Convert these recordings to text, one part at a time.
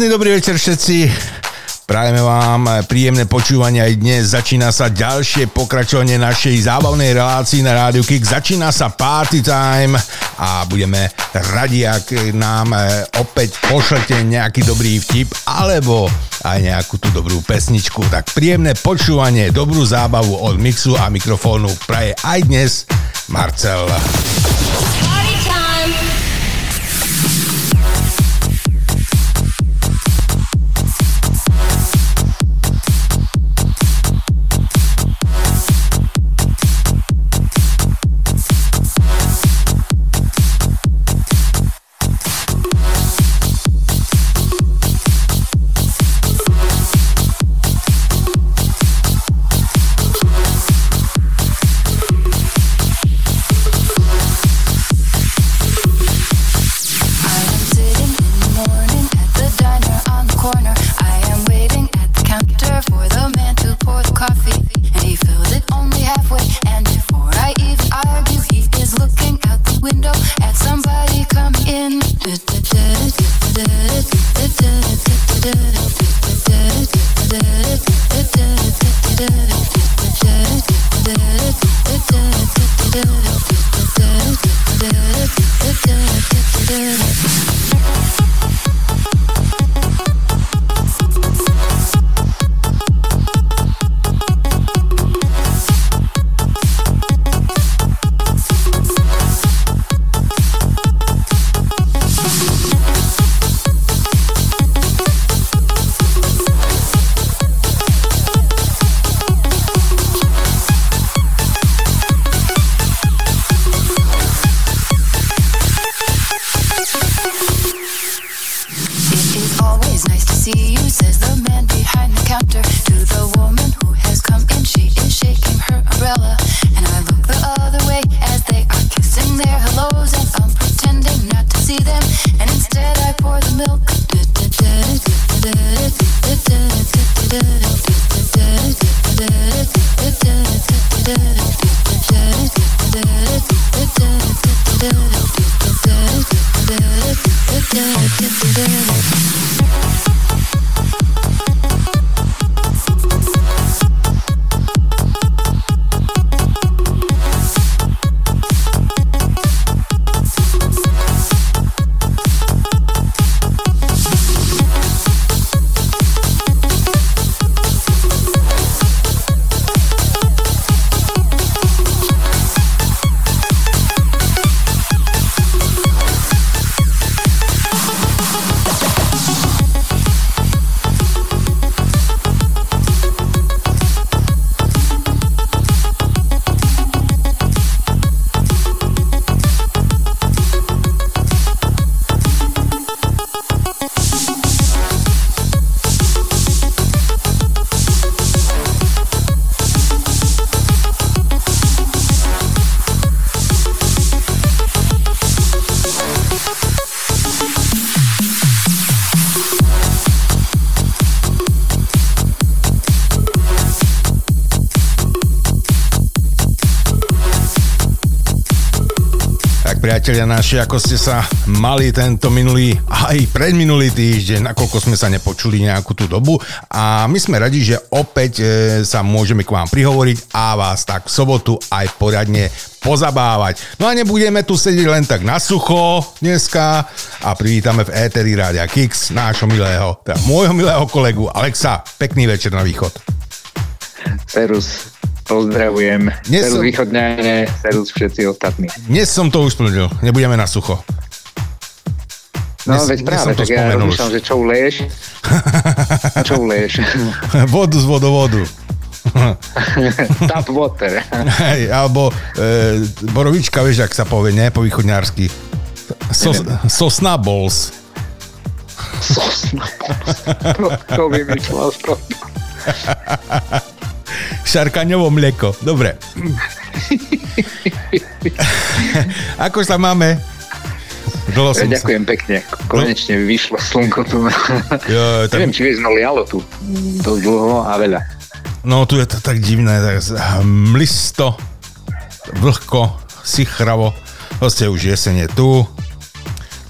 Krásny dobrý večer všetci. Prajeme vám príjemné počúvanie aj dnes. Začína sa ďalšie pokračovanie našej zábavnej relácii na Rádiu Kick. Začína sa Party Time a budeme radi, ak nám eh, opäť pošlete nejaký dobrý vtip alebo aj nejakú tú dobrú pesničku. Tak príjemné počúvanie, dobrú zábavu od mixu a mikrofónu praje aj dnes Marcel. Priatelia naši, ako ste sa mali tento minulý, aj predminulý týždeň, nakoľko sme sa nepočuli nejakú tú dobu a my sme radi, že opäť e, sa môžeme k vám prihovoriť a vás tak v sobotu aj poradne pozabávať. No a nebudeme tu sedieť len tak na sucho dneska a privítame v éteri Rádia Kix nášho milého, teda môjho milého kolegu Alexa. Pekný večer na východ. Serus, pozdravujem. Dnes Serus som- východňane, serus všetci ostatní. Dnes som to už splnil, nebudeme na sucho. No Dnes- veď dnes práve, som to tak ja rozmýšľam, že čo uleješ. čo uleješ? vodu z vodovodu. Tap water. Hej, alebo e, borovička, vieš, ak sa povie, ne, po východňarsky. Sos, sosna balls. Sosna. To vymýšľal to. Šarkaňovo mlieko. Dobre. Ako sa máme? Dlho som sa... Ďakujem pekne. Konečne vyšlo slnko tu. Jo, tam, Neviem, či vieš, no lialo tu. Dosť dlho a veľa. no tu je to tak divné, tak mlisto, vlhko, sichravo, proste už jeseň je tu.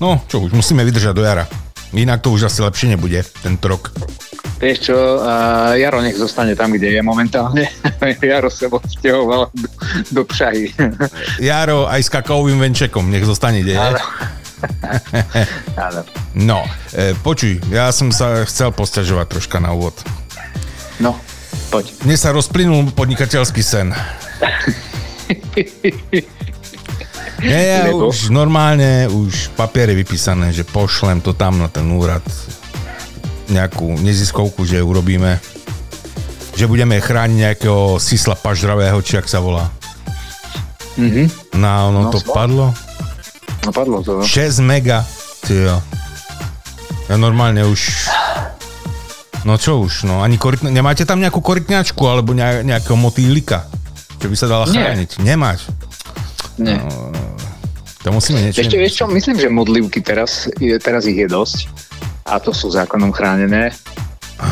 No, čo už, musíme vydržať do jara. Inak to už asi lepšie nebude, tento rok. Vieš čo, uh, Jaro nech zostane tam, kde je momentálne. Jaro sa odsťahoval do, do Pšahy. Jaro aj s kakaovým venčekom, nech zostane, kde je. No, e, počuj, ja som sa chcel posťažovať troška na úvod. No, poď. Mne sa rozplynul podnikateľský sen. Nie, ja Lebo? už normálne, už papier je vypísané, že pošlem to tam na ten úrad nejakú neziskovku, že urobíme že budeme chrániť nejakého sisla pažravého, či ak sa volá. Mhm. No, ono No, to svoj. padlo. No padlo to. No. 6 mega. Tyjo. Ja normálne už... No čo už, no ani korytna... Nemáte tam nejakú korytňačku alebo ne, nejakého motýlika? Čo by sa dala Nie. chrániť? Nemáš. Nie. To musíme niečo... Ešte vieš čo, myslím, že modlivky teraz, je, teraz ich je dosť. A to sú zákonom chránené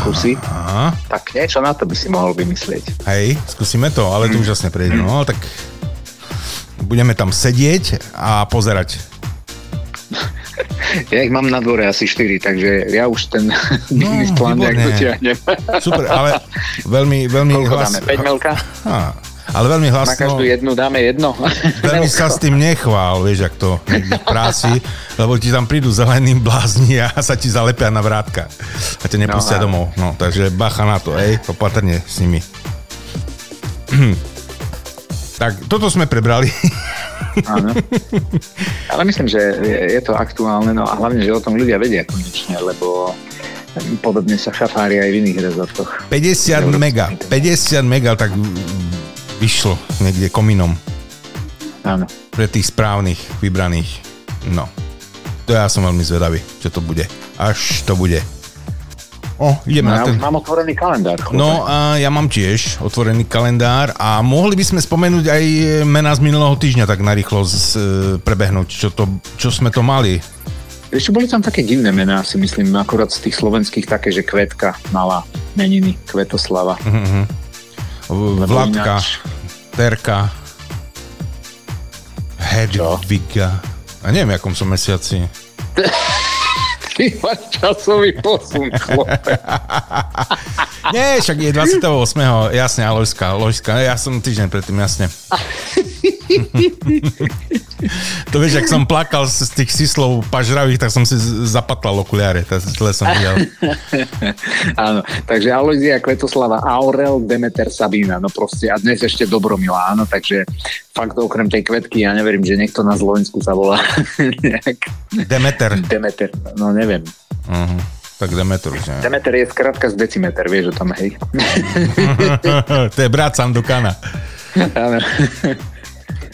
kusy. Aha, Tak niečo na to by si mohol vymyslieť. hej, skúsime to, ale Mm. to úžasne prejde. No, tak budeme tam sedieť a pozerať. Ja ich mám na dvore asi 4, takže ja už ten No, plán nejak dotiahnem. Super, ale veľmi, veľmi Koľko hlas... dáme? 5 melka? Ale veľmi Na hlasno... každú jednu dáme jedno. Veľmi sa s tým nechvál, vieš, ak to v práci, lebo ti tam prídu zeleným blázni a sa ti zalepia na vrátka a ťa nepustia No, domov. No, takže bacha na to, ej, opatrne s nimi. tak, toto sme prebrali. Áno. Ale myslím, že je, je to aktuálne, no a hlavne, že o tom ľudia vedia konečne, lebo podobne sa šafári aj v iných rezortoch. 50 mega, 50 mega tak vyšlo niekde kominom Áno. pre tých správnych, vybraných. No, to ja som veľmi zvedavý, čo to bude. Až to bude. O, ideme No, na ja ten... už mám otvorený kalendár. chlape. No a ja mám tiež otvorený kalendár a mohli by sme spomenúť aj mená z minulého týždňa tak narýchlo z, e, prebehnúť, čo, to, čo sme to mali. Ešte boli tam také divné mená, si myslím, akurát z tých slovenských také, že Kvetka mala meniny, Kvetoslava. Lebo Vladka, Terka, Hedviga. A neviem, akom som mesiaci. Ty máš časový posun, chlope. Nie, však je 28. Jasne, Aložská, Ložská. Ja som týždeň predtým, jasne. to vieš, ak som plakal z tých sislov pažravých, tak som si zapatlal okuliare. To zle som videl. áno, takže Alojzia, Kvetoslava, Aurel, Demeter, Sabína, no proste a dnes ešte Dobromila, áno, takže fakt okrem tej kvetky, ja neverím, že niekto na Slovensku sa volá nejak Demeter. Demeter, no neviem. Uh-huh. Tak Demeter už neviem. Demeter je skratka z decimeter, vieš o tom, hej. to je brat Sandukana. Áno.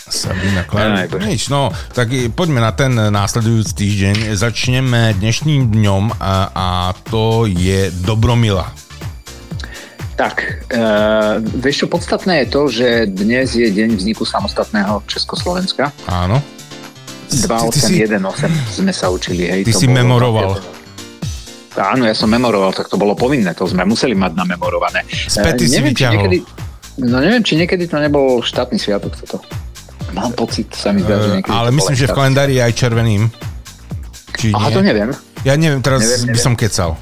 Sabina bože. Nič, no, tak poďme na ten následujúci týždeň. Začneme dnešným dňom a, a to je Dobromila. Tak, uh, vieš čo, podstatné je to, že dnes je deň vzniku samostatného Československa. Áno. Ty- ty si- 2818 sme sa učili, hej. Ty to si bolo memoroval. také- Áno, ja som memoroval, tak to bolo povinné, to sme museli mať namemorované. Späty Eh, si vyťahol. niekedy, No neviem, či niekedy to nebol štátny sviatok toto. Mám pocit, sa mi zdá, že E, niekedy ale myslím, že v kalendári je aj červeným. Či. Aha, nie? to neviem. Ja neviem, teraz Neviem, by neviem. som kecal.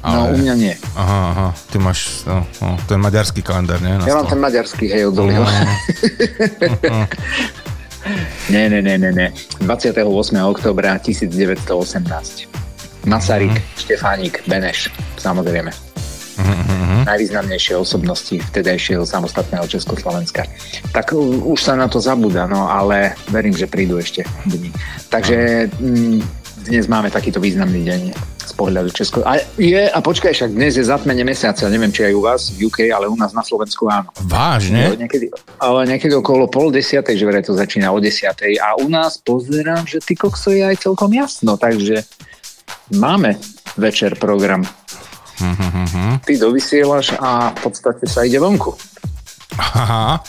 No, u mňa nie. Aha, aha, ty máš no, no, ten maďarský kalendár, nie? Na Ja mám ten maďarský, hej, od Zoliho. nie, nie, nie, nie, nie. 28. oktobra 1918. Masaryk, Štefánik, Beneš, samozrejme. Najvýznamnejšie osobnosti vtedajšieho samostatného Československa. Tak už sa na to zabúda, no ale verím, že prídu ešte dni. Takže mm, dnes máme takýto významný deň z pohľadu Česko. A je, a počkaj, však dnes je zatmenie mesiaca, neviem, či aj u vás v UK, ale u nás na Slovensku áno. Vážne? Niekedy, ale niekedy okolo pol desiatej, že vraj to začína o desiatej. A u nás pozerám, že ty kokso je aj celkom jasno, takže máme večer program. Ty dovysielaš a v podstate sa ide vonku. Aha.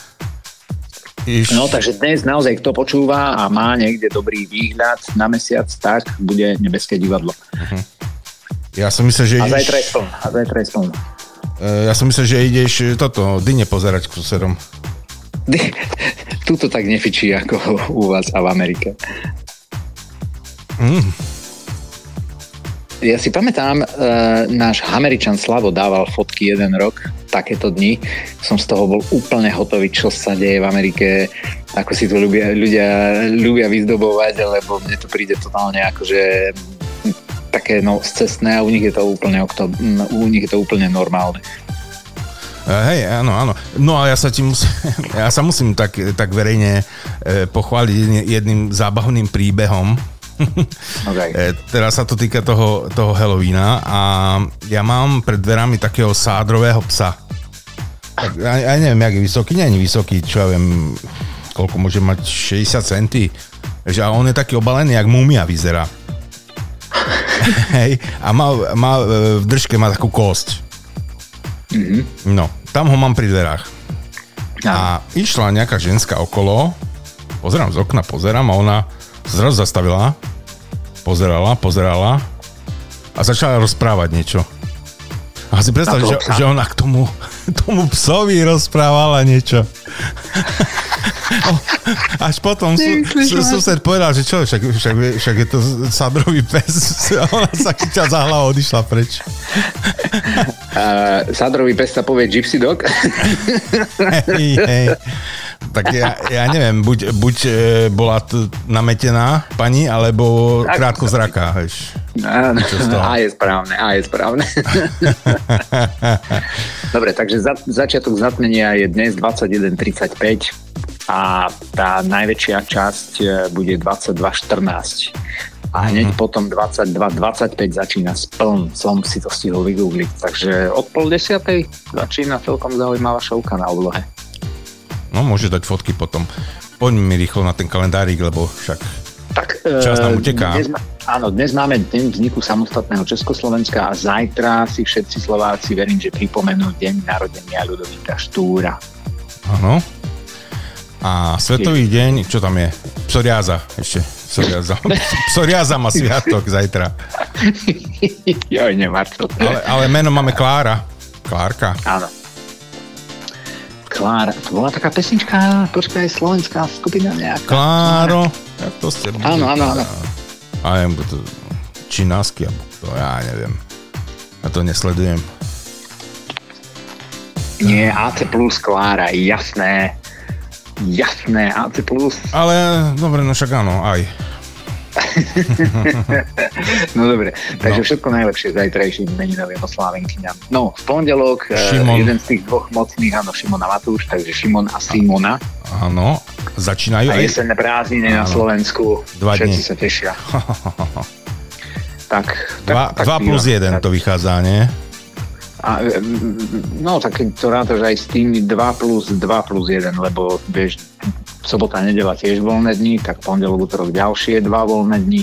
Iš, No takže dnes naozaj, kto počúva a má niekde dobrý výhľad na mesiac, tak bude nebeské divadlo. ja som myslel, že A ideš, zajtra je spln. A zajtra je spln. eh, ja som myslel, že ideš toto, dyne pozerať k susedom. Tuto tak nefičí ako u vás a v Amerike. Mm. Ja si pamätám, e, náš Američan Slavo dával fotky jeden rok, takéto dni. Som z toho bol úplne hotový, čo sa deje v Amerike, ako si to ľudia, ľudia ľubia vyzdobovať, lebo mne to príde totálne akože také no, scestné a u nich je to úplne, u nich je to úplne normálne. Eh, Hej, áno, áno. No a ja sa ti musím, ja sa musím tak, tak verejne eh, pochváliť jedným zábavným príbehom. Okay. Eh, Teraz sa to týka toho, toho Halloweena a ja mám pred dverami takého sádrového psa. Tak, ja, ja neviem, jak je vysoký, nie je vysoký, čo ja viem, koľko môže mať, 60 centy. Že, a on je taký obalený, jak mumia vyzerá. Hej, a má, má, e, v držke má takú kosť. No, tam ho mám pri dverách. A išla nejaká ženská okolo, pozerám z okna, pozerám a ona zrazu zastavila, pozerala, pozerala a začala rozprávať niečo. A si predstav, že, psa? že ona k tomu, tomu psovi rozprávala niečo. Až potom su, su, sused povedal, že čo, však, však, však je to sadrový pes. Ona sa chyťa za hlavu odišla preč. Uh, Sádrový pes sa povie Gypsy Dog. Hej, hej. Tak ja, ja neviem, buď, buď e, bola t- nametená pani, alebo Tak. krátko zraká. Áno, toho? A je správne, A je správne. Dobre, takže za, začiatok zatmenia je dnes 21.35 a tá najväčšia časť e, bude 22.14 a hneď potom 22.25 začína spln, som si to stihol vygoogliť, takže od pol desiatej začína celkom zaujímavá šovka na oblohe. No, môže dať fotky potom. Poďme mi rýchlo na ten kalendárik, lebo však... Tak, Čas nám e, uteká. Dnes, áno, dnes máme deň vzniku samostatného Československa a zajtra si všetci Slováci verím, že pripomenú deň narodenia Ľudovíka Štúra. Áno. A Svetový deň, čo tam je? Psoriáza ešte. Psoriáza. Psoriáza má sviatok zajtra. Joj, nemár to. Ale, ale meno máme Klára. Klárka. Áno. Klára, to bola taká pesnička, počkaj, slovenská skupina nejaká. Kláro. Ja to ste... Áno, áno, áno. A neviem, to činásky, to ja neviem. Ja to nesledujem. Nie, AC plus Klára, jasné. Jasné, AC plus. Ale dobre, no však áno, aj. No dobre, takže No. všetko najlepšie zajtrajším meninovým oslávenkyňam. No, v pondelok eh, Šimon. jeden z tých dvoch mocných, áno, Šimon a Matúš, takže Šimon a Simona. Áno, začínajú A aj... jesenné prázdniny na. Slovensku. Dva Všetci dni. sa tešia. tak, tak, dva býva. plus jeden to vychádza, nie? A, mm, no, tak to rátaš aj s tými 2 plus 2 plus 1, lebo vieš, sobota, nedela tiež voľné dni, tak pondelok, útorok ďalšie dva voľné dni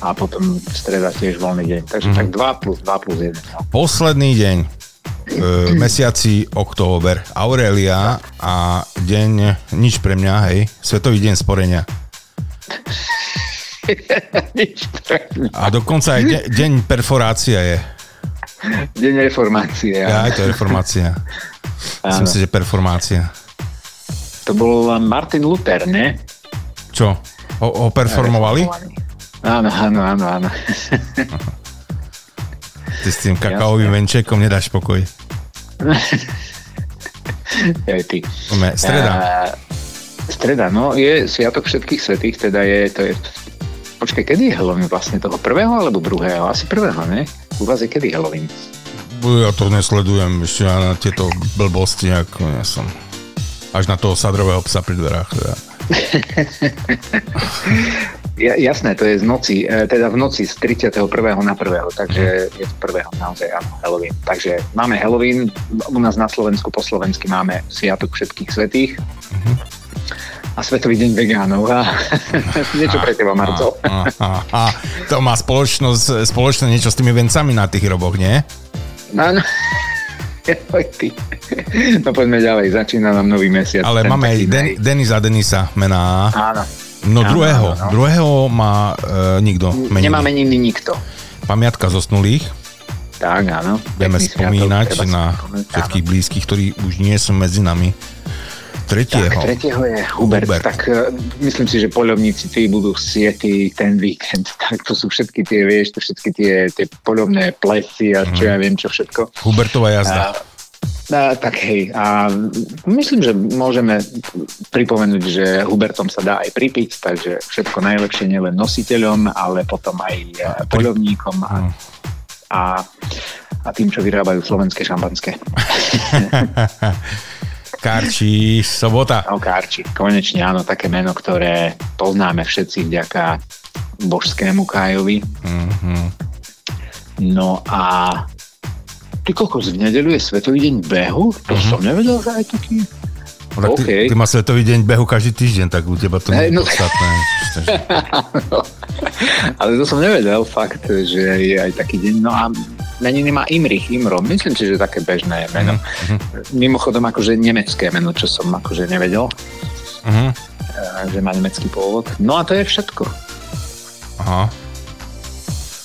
a potom streda tiež voľný deň. Takže Mhm. mm-hmm. tak 2 plus 2 plus 1. No. Posledný deň v mesiaci október. Aurelia a deň, nič pre mňa, hej, Svetový deň sporenia. A dokonca aj de, deň perforácia je. Deň reformácie. Ja, aj to je reformácia. Myslím si, že performácia. To bol Martin Luther, ne? Čo? Ho, ho performovali? Áno, áno, áno, áno. Ty s tým kakaovým venčekom nedáš pokoj. Aj ty. Streda. Uh, streda, no je Sviatok všetkých svetých, teda je, to je Počkaj, kedy je Halloween vlastne? Toho prvého alebo druhého? Asi prvého, ne? U vás je kedy Halloween? Ja to nesledujem, ešte ja na tieto blbosti, ako ja som. Až na toho sadrového psa pri dverách. Teda. Ja, jasné, to je z noci, e, teda v noci z 31. na 1. Takže je z prvého naozaj áno, Halloween. Takže máme Halloween, u nás na Slovensku po slovensky máme Sviatok všetkých svetých a Svetový deň vegánov. A niečo pre teba, Marco. A, a, a, to má spoločnosť, spoločné niečo s tými vencami na tých roboch, nie? Áno. Ty. No poďme ďalej, začína nám nový mesiac. Ale Ten máme aj Den, Denisa Denisa mená. Áno. No Áno, druhého, áno, no. druhého má e, nikto. meniny. Nemá meniny nikto. Pamiatka zosnulých. Tak, áno. Budeme spomínať na všetkých blízkych, ktorí už nie sú medzi nami. Tretieho. Tak, tretieho je Hubert. Hubert. Tak uh, myslím si, že poľovníci tí budú sieti ten víkend. Tak to sú všetky tie, vieš, to všetky tie, tie poľovné plesy a čo ja viem, čo všetko. Hubertová jazda. A, tak hej, a myslím, že môžeme pripomenúť, že Hubertom sa dá aj pripiť, takže všetko najlepšie nielen nositeľom, ale potom aj eh, poľovníkom a, Mhm. a, a tým, čo vyrábajú slovenské šampanské. Karči, sobota. Okárči, konečne áno, také meno, ktoré poznáme všetci vďaka božskému Kájovi. Mhm. No a ty kokos, v nedeľu je Svetový deň behu? To Mhm. som nevedel, že aj taký. No, tak ty, OK. ty má svetový deň behu každý týždeň, tak u teba to nie Hej, je no- podstatné. Ale to som nevedel, fakt, že je aj taký deň. No a meniny má Imrich, Imro. Myslím si, že také bežné meno. Mhm, Mimochodom, akože nemecké meno, čo som akože nevedel, Mhm. eh, že má nemecký pôvod. No a to je všetko. Aha.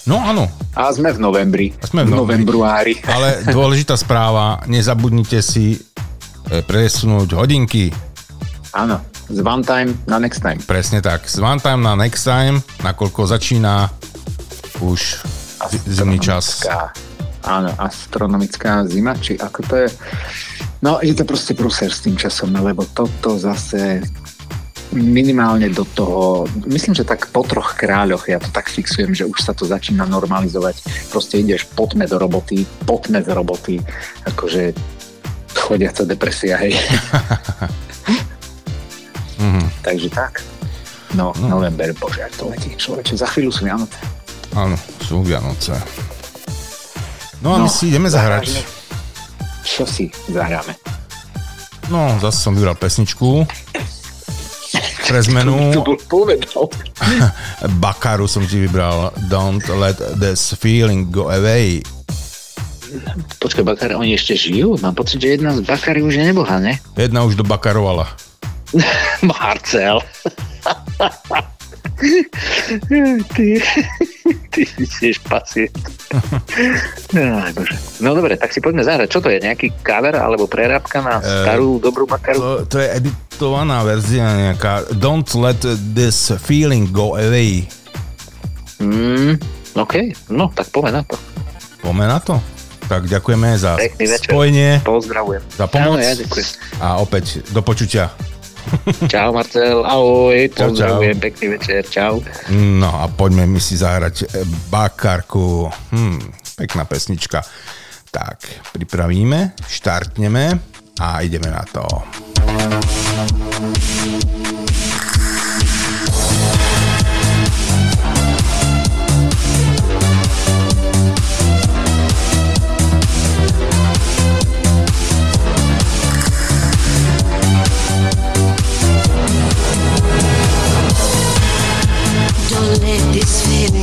No áno, A sme v novembri. A sme v novembri. novembruári. ale dôležitá správa, nezabudnite si e, presunúť hodinky. Áno, z one time na next time. Presne tak. Z one time na next time, nakoľko začína už zimný čas. Astronomická- Áno, astronomická zima, či ako to je? No, je to proste prúser s tým časom, lebo toto zase minimálne do toho, myslím, že tak po troch kráľoch, ja to tak fixujem, že už sa to začína normalizovať. Proste ideš, poďme do roboty, poďme z roboty, akože chodiaca depresia, hej. Mhm. Takže tak. No, november, bože, ak to letí. Človeče, za chvíľu sú Vianoce. Áno, sú Vianoce. No a my No, si ideme zahrať. zahráme. Čo si zahráme? No, zase som vybral pesničku. Pre zmenu. Bakaru som ti vybral. Don't let this feeling go away. Počkaj, Bakar, oni ešte žijú? Mám pocit, že jedna z Bakary už je neboha, ne? Jedna už dobakarovala. Marcel. ty, ty tiež pacient. Aj, bože. No dobre, tak si poďme zahrať. Čo to je? Nejaký cover alebo prerábka na starú, dobrú Bakaru? To, to je editovaná verzia nejaká. Don't let this feeling go away. Mm, OK, no tak poďme na to. Poďme na to. Tak ďakujeme za Pekný spojenie, Pozdravujem. za pomoc Áno, ja ďakujem. a opäť do počutia. Čau Marcel, ahoj, Čau, pozdravujem, pekný večer, čau. No a poďme my si zahrať e, Bakarku. Hm, pekná pesnička. Tak, pripravíme, štartneme a ideme na to. Let this feeling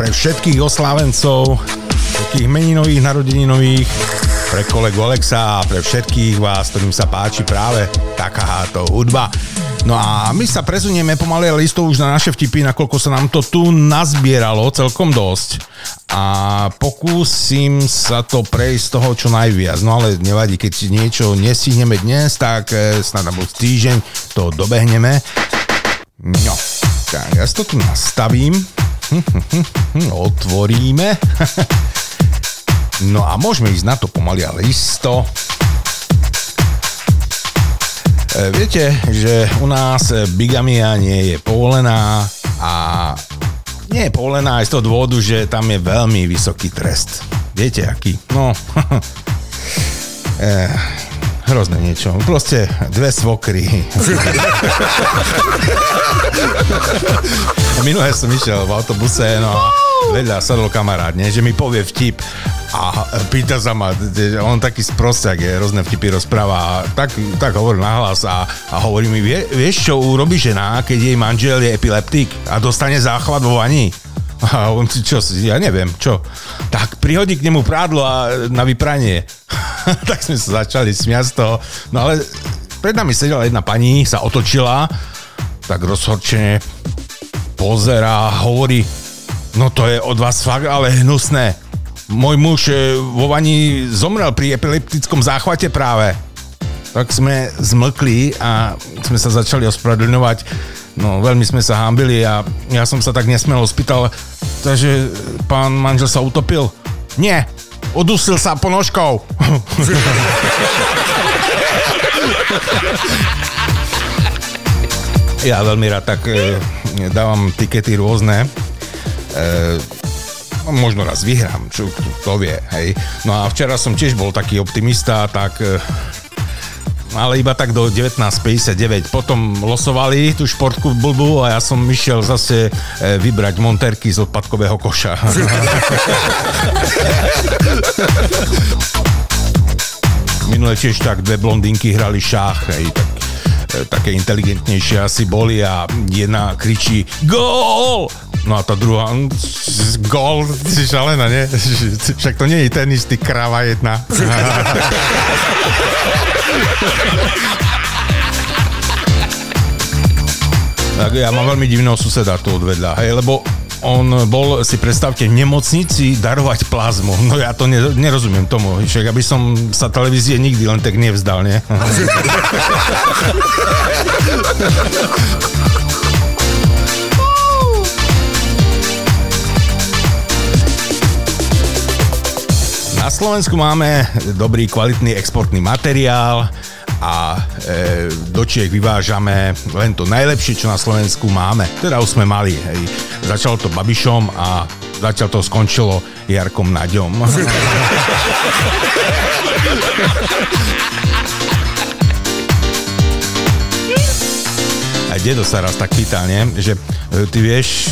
pre všetkých oslávencov, všetkých meninových, narodeninových, pre kolegu Alexa a pre všetkých vás, ktorým sa páči práve takáto hudba. No a my sa presunieme pomaly listov už na naše vtipy, nakoľko sa nám to tu nazbieralo celkom dosť. A pokúsim sa to prejsť z toho čo najviac. No ale nevadí, keď niečo nestihneme dnes, tak eh, snad na týždeň to dobehneme. No, tak ja si to tu nastavím. Otvoríme. No a môžeme ísť na to pomaly ale isto. E, Viete, že u nás bigamia nie je povolená a nie je povolená aj z toho dôvodu, že tam je veľmi vysoký trest. Viete aký? No, e, hrozné niečo. Proste dve svokry. Minulé som išiel v autobuse, no a vedľa sadol kamarát, nie, že mi povie vtip a pýta sa ma, on taký sprosťak je, rôzne vtipy rozpráva a tak, tak hovorí nahlas a, a hovorí mi, vie, vieš čo urobí žena, keď jej manžel je epileptik a dostane záchvat vo vani? A on si, čo, ja neviem, čo? Tak prihodí k nemu prádlo a na vypranie. tak sme sa začali smiať z toho. No ale pred nami sedela jedna pani, sa otočila, tak rozhorčene pozera a hovorí, no to je od vás fakt ale hnusné. Môj muž e, vo vani zomrel pri epileptickom záchvate práve. Tak sme zmlkli a sme sa začali ospravedlňovať. No, veľmi sme sa hámbili a ja som sa tak nesmelo spýtal, takže pán manžel sa utopil? Nie, odusil sa ponožkou. ja veľmi rád tak e, dávam tikety rôzne. E, no, možno raz vyhrám, čo to vie, hej. No a včera som tiež bol taký optimista, tak e, ale iba tak do 19.59. Potom losovali tú športku blbú a ja som išiel zase e, vybrať monterky z odpadkového koša. Minule tiež tak dve blondinky hrali šách, hej, tak e, také inteligentnejšie asi boli a jedna kričí GÓL! No a tá druhá, "Mm, gól, ty si šalená, nie? Však to nie je ten istý krava jedna. tak ja mám veľmi divného suseda tu odvedľa, hej, lebo on bol, si predstavte, v nemocnici darovať plazmu. No ja to ne, nerozumiem tomu. Však aby som sa televízie nikdy len tak nevzdal, nie? Na Slovensku máme dobrý, kvalitný exportný materiál a e, do Čiech vyvážame len to najlepšie, čo na Slovensku máme. Teda už sme mali. Hej. Začalo to Babišom a zatiaľ to skončilo Jarkom Naďom. A dedo sa raz tak pýtal, nie? že e, ty vieš,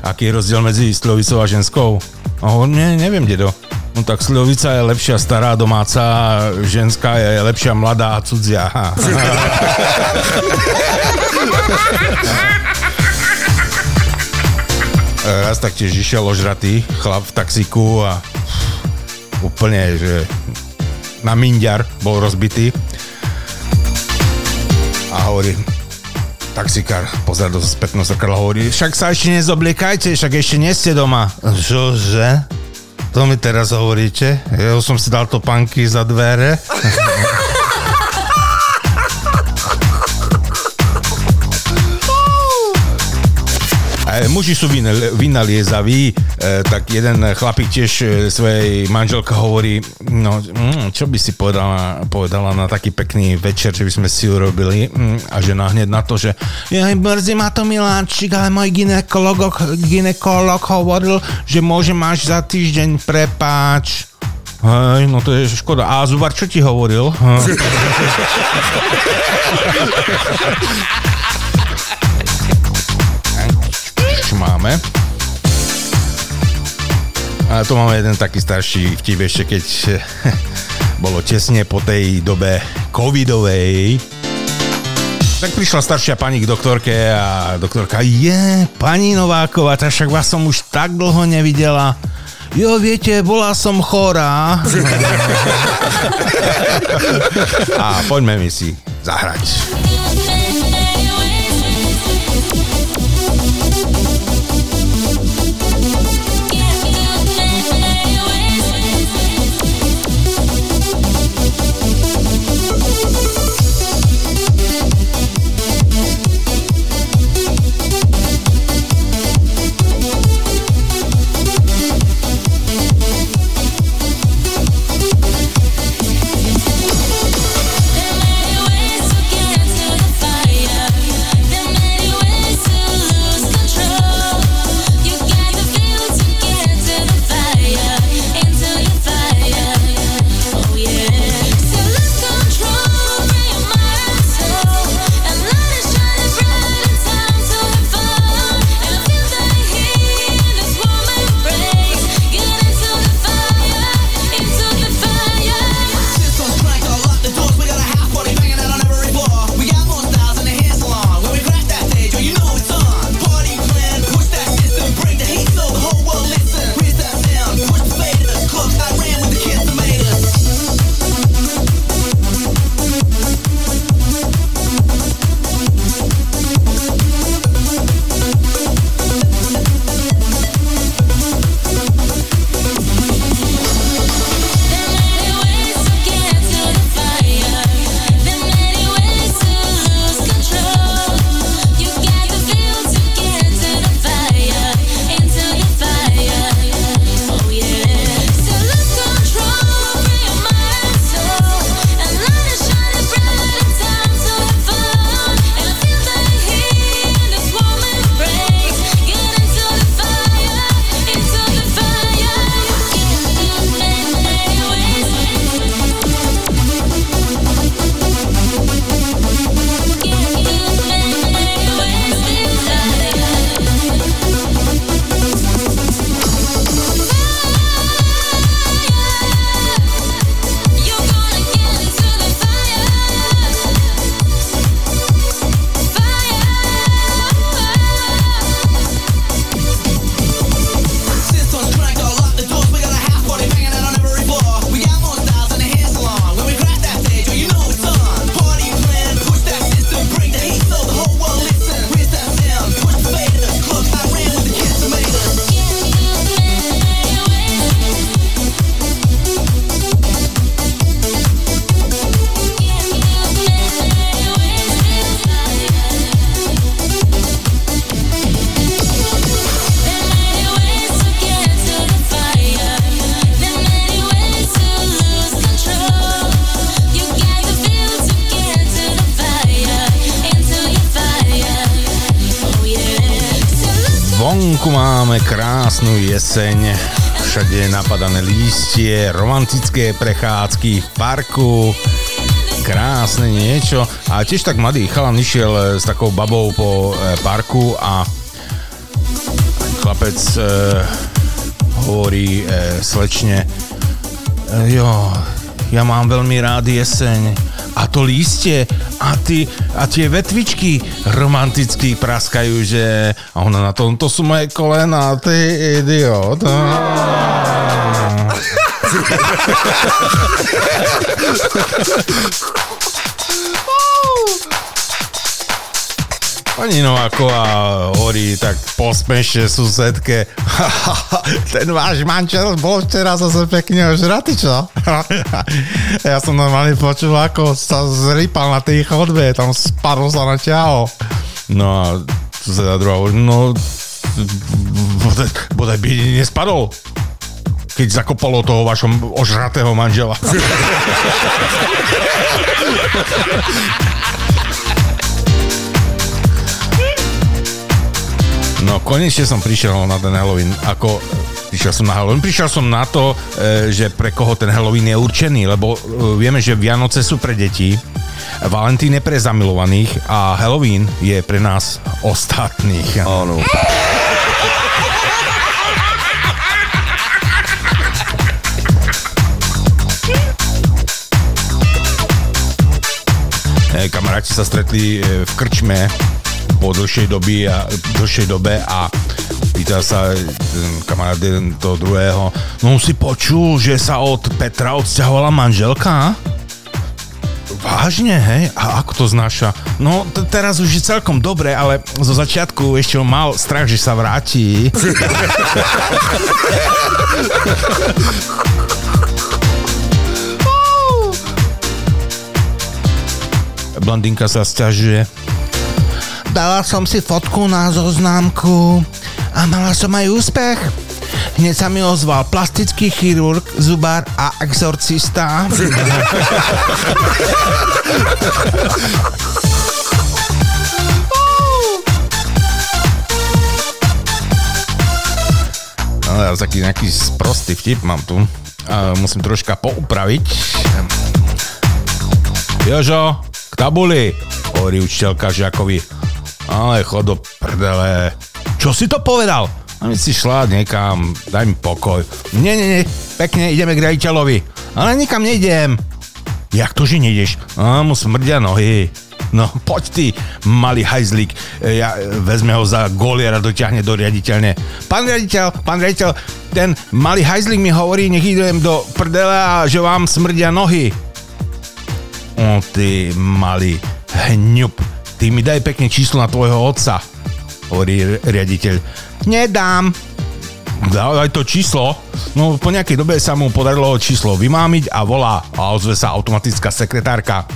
aký je rozdiel medzi sľovicou a ženskou? A on, ne, neviem, dedo. No tak slivovica je lepšia stará domáca, ženská je lepšia mladá a cudzia. Raz tak tiež išiel ožratý chlap v taxiku a úplne, že na minďar bol rozbitý a hovorí, taxikár pozera do spätného zrkadla hovorí, však sa ešte nezobliekajte, však ešte nie ste doma. Čože? To mi teraz hovoríte? Ja som si dal topánky za dvere. Muži sú vyn- vynaliezaví, e, tak jeden chlapík tiež e, svojej manželke hovorí, no mm, čo by si povedala, povedala na taký pekný večer, že by sme si urobili mm, a žena hneď na to, že ja mrzí ma to Miláčik, ale môj ginekolog, ginekolog hovoril, že môže máš za týždeň prepáč. Hej, no to je škoda. A Zubar, čo ti hovoril? máme. A tu máme jeden taký starší vtip ešte, keď bolo tesne po tej dobe covidovej. Tak prišla staršia pani k doktorke a doktorka, je, pani Nováková, tak však vás som už tak dlho nevidela. Jo, viete, bola som chorá. a poďme mi si zahrať. Vonku máme krásnu jeseň, všade napadané lístie, romantické prechádzky v parku, krásne niečo. A tiež tak mladý chalan išiel e, s takou babou po e, parku a chlapec e, hovorí e, slečne, e, jo, ja mám veľmi rád jeseň a to lístie a, ty, a tie vetvičky romanticky praskajú, že a ona na tom, to sú moje kolena, ty idiot. Pani Nováková hovorí tak posmešne susedke. Ten váš manžel bol včera zase pekne ožratý, čo? ja som normálne počul, ako sa zrypal na tej chodbe, tam spadol sa na ťaho. No a suseda druhá hovorí, no bodaj, bodaj by nespadol keď zakopalo toho vašom ožratého manžela. No konečne som prišiel na ten Halloween, ako prišiel som na Halloween. Prišiel som na to, e, že pre koho ten Halloween je určený, lebo e, vieme, že Vianoce sú pre deti, Valentín je pre zamilovaných a Halloween je pre nás ostatných. Áno. E, Kamaráti sa stretli v krčme po dlhšej doby a, dlhšej dobe a pýta sa e, kamarát jeden toho druhého, no si počul, že sa od Petra odsťahovala manželka? Vážne, hej? A ako to znáša? No, t- teraz už je celkom dobre, ale zo začiatku ešte on mal strach, že sa vráti. Blondinka sa sťažuje. Dala som si fotku na zoznámku a mala som aj úspech. Hneď sa mi ozval plastický chirurg, zubár a exorcista. No, ja taký nejaký sprostý vtip mám tu. A musím troška poupraviť. Jožo, k tabuli, hovorí učiteľka žiakovi. Ale chod prdele. Čo si to povedal? A mi si šla niekam, daj mi pokoj. Nie, nie, nie, pekne, ideme k riaditeľovi. Ale nikam nejdem. Jak to, že nejdeš? A mu smrdia nohy. No, poď ty, malý hajzlík. E, Ja, e, vezme ho za goliera, dotiahne do riaditeľne. Pán riaditeľ, pán riaditeľ, ten malý hajzlík mi hovorí, nech idem do prdele a že vám smrdia nohy. O, ty malý hňup. Ty mi daj pekne číslo na tvojho otca, hovorí ri- riaditeľ. Nedám. Daj to číslo. No po nejakej dobe sa mu podarilo číslo vymámiť a volá a ozve sa automatická sekretárka.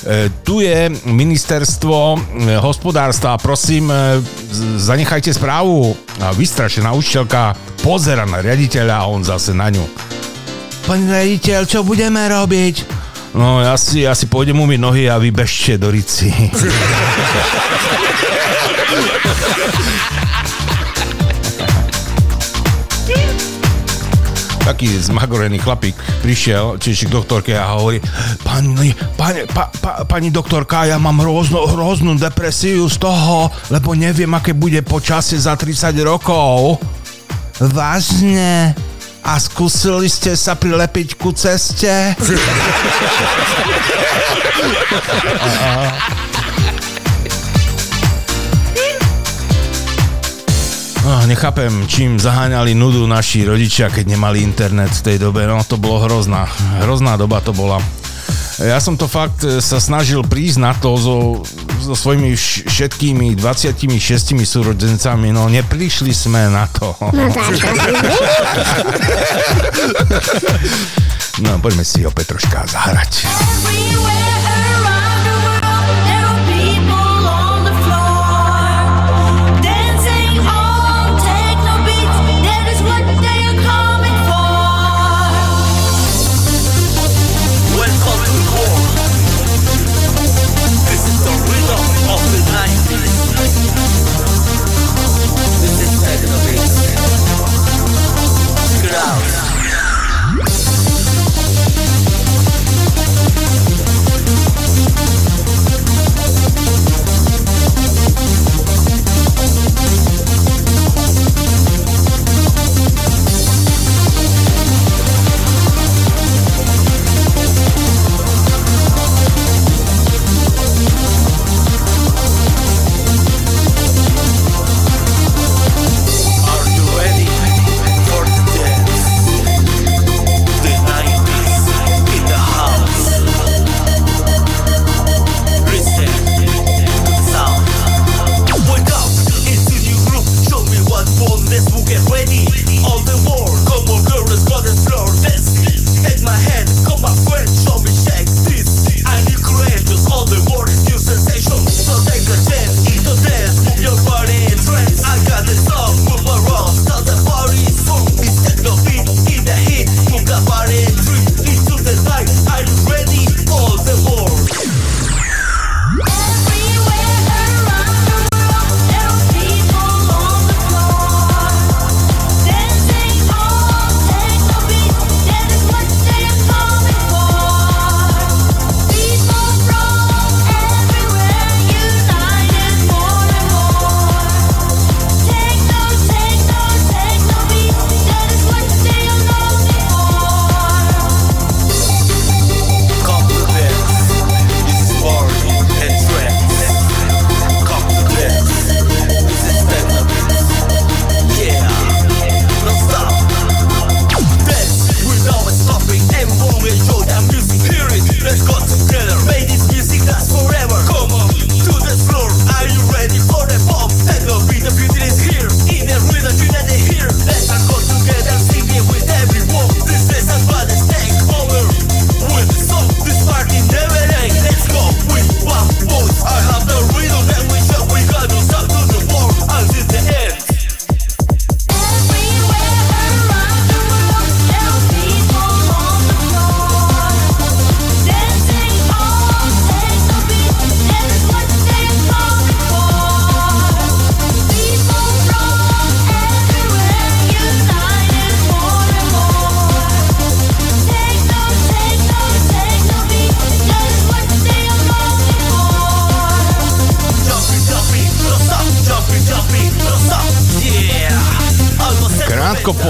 E, tu je ministerstvo e, hospodárstva, prosím, e, zanechajte správu. A vystrašená učiteľka pozera na riaditeľa a on zase na ňu. Pán riaditeľ, čo budeme robiť? No, ja si, ja si pôjdem umyť nohy a vy bežte do rici. taký zmagorený chlapík prišiel čiže k doktorke a hovorí pani, pani, pa, pa, pani doktorka, ja mám hroznú, hroznú depresiu z toho, lebo neviem, aké bude počasie za 30 rokov. Vážne? A skúsili ste sa prilepiť ku ceste? Oh, nechápem, čím zaháňali nudu naši rodičia, keď nemali internet v tej dobe. No, to bolo hrozná. Hrozná doba to bola. Ja som to fakt e, sa snažil prísť na to so, so svojimi vš- všetkými 26 súrodencami, no neprišli sme na to. No, poďme si ho Petroška zahrať. Everywhere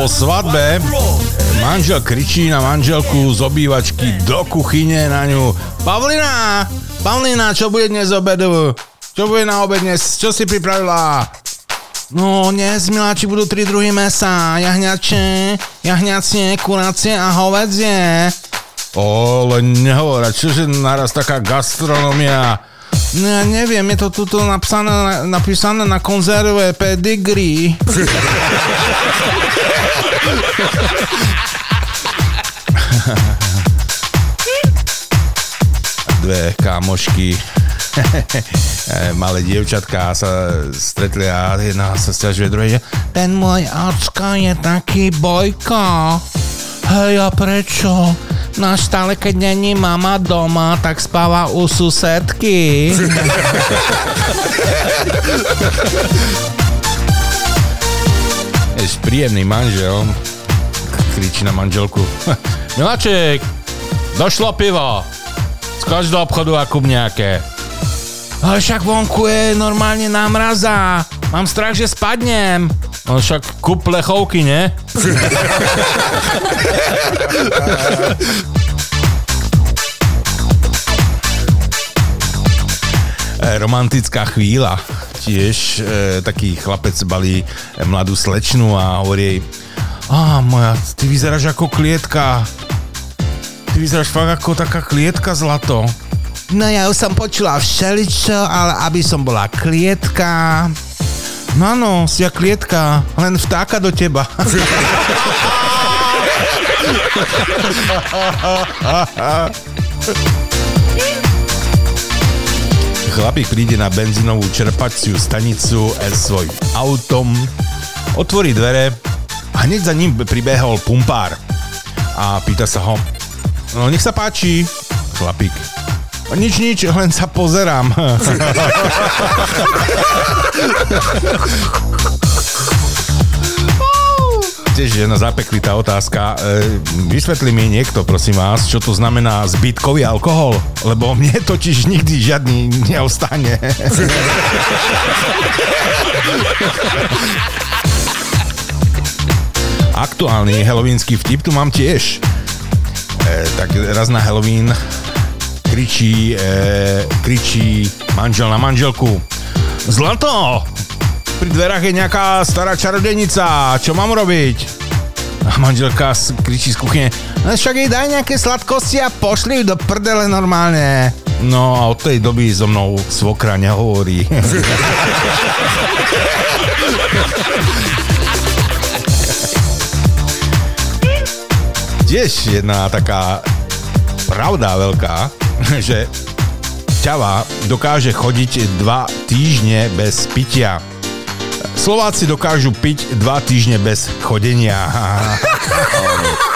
po svadbe manžel kričí na manželku z obývačky do kuchyne na ňu. Pavlina, Pavlina, čo bude dnes obedu? Čo bude na obed dnes? Čo si pripravila? No, dnes, miláči, budú tri druhy mesa. Jahňače, jahňacie, kuracie a hovedzie. O, len čože naraz taká gastronomia? No neviem, je to tuto napísané, napísané na konzerve pedigree. Dve kámošky eh, malé dievčatka sa stretli a jedna sa stiažuje druhej, že ten môj ocko je taký bojko. Hej, a prečo? No stále, keď není mama doma, tak spáva u susedky. Ješ príjemný manžel. Kričí na manželku. Miláček, došlo pivo. Skoč do obchodu a kúp nejaké. Ale však vonku je normálne námraza. Mám strach, že spadnem. No však kúp plechovky, ne? E, romantická chvíľa. Tiež e, taký chlapec balí e, mladú slečnu a hovorí jej a moja, ty vyzeráš ako klietka. Ty vyzeráš fakt ako taká klietka zlato. No ja už som počula všeličo, ale aby som bola klietka... No áno, si ja klietka, len vtáka do teba. Chlapík príde na benzínovú čerpaciu stanicu s svojím autom, otvorí dvere a hneď za ním pribehol pumpár a pýta sa ho, no nech sa páči, chlapík. Nič, nič, len sa pozerám. Tiež jedna zapeklitá otázka. E, vysvetli mi niekto, prosím vás, čo to znamená zbytkový alkohol? Lebo mne totiž nikdy žiadny neostane. Aktuálny halloweensky vtip tu mám tiež. E, tak raz na Halloween kričí, e, kričí manžel na manželku. Zlato! Pri dverách je nejaká stará čarodenica. Čo mám robiť? A manželka kričí z kuchyne. No však jej daj nejaké sladkosti a pošli ju do prdele normálne. No a od tej doby so mnou svokra nehovorí. Tiež jedna taká pravda veľká, že ťava dokáže chodiť dva týždne bez pitia. Slováci dokážu piť dva týždne bez chodenia.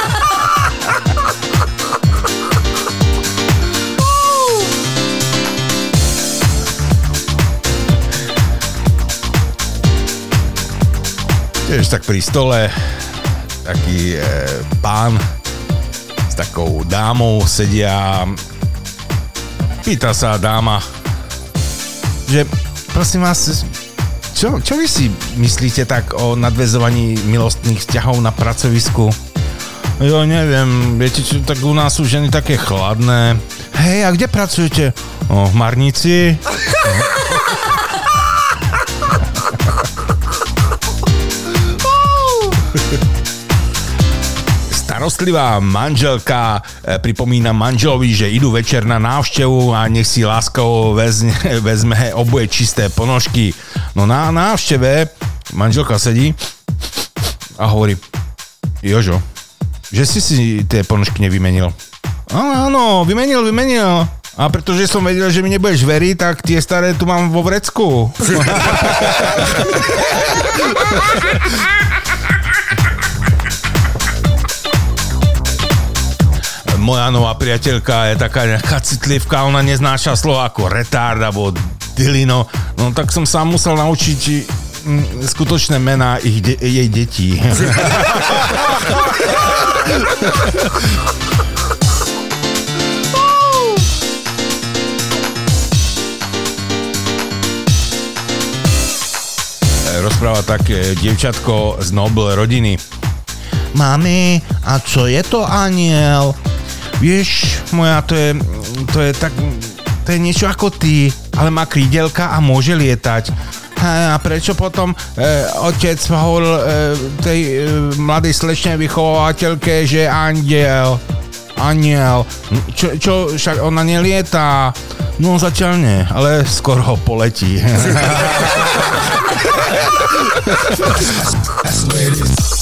Tiež tak pri stole taký e, pán s takou dámou sedia. Pýta sa dáma, že prosím vás, čo, čo vy si myslíte tak o nadvezovaní milostných vzťahov na pracovisku? Jo, neviem, viete čo, tak u nás sú ženy také chladné. Hej, a kde pracujete? O, v Marnici. Starostlivá manželka e, pripomína manželovi, že idú večer na návštevu a nech si láskavo vezme, vezme oboje čisté ponožky. No na návšteve manželka sedí a hovorí Jožo, že si si tie ponožky nevymenil. Áno, áno, vymenil, vymenil. A pretože som vedel, že mi nebudeš veriť, tak tie staré tu mám vo vrecku. moja nová priateľka je taká nejaká citlivka, ona neznáša slova ako retard alebo dilino, no tak som sa musel naučiť skutočné mená ich de- jej detí. rozpráva také dievčatko z Nobel rodiny. mami, a čo je to aniel? Vieš, moja, to je, to je tak, to je niečo ako ty, ale má krídelka a môže lietať. A prečo potom e, otec hovoril e, tej e, mladej slečnej vychovateľke, že andiel? Aniel. Čo, čo, však ona nelietá. No zatiaľ nie, ale skoro poletí.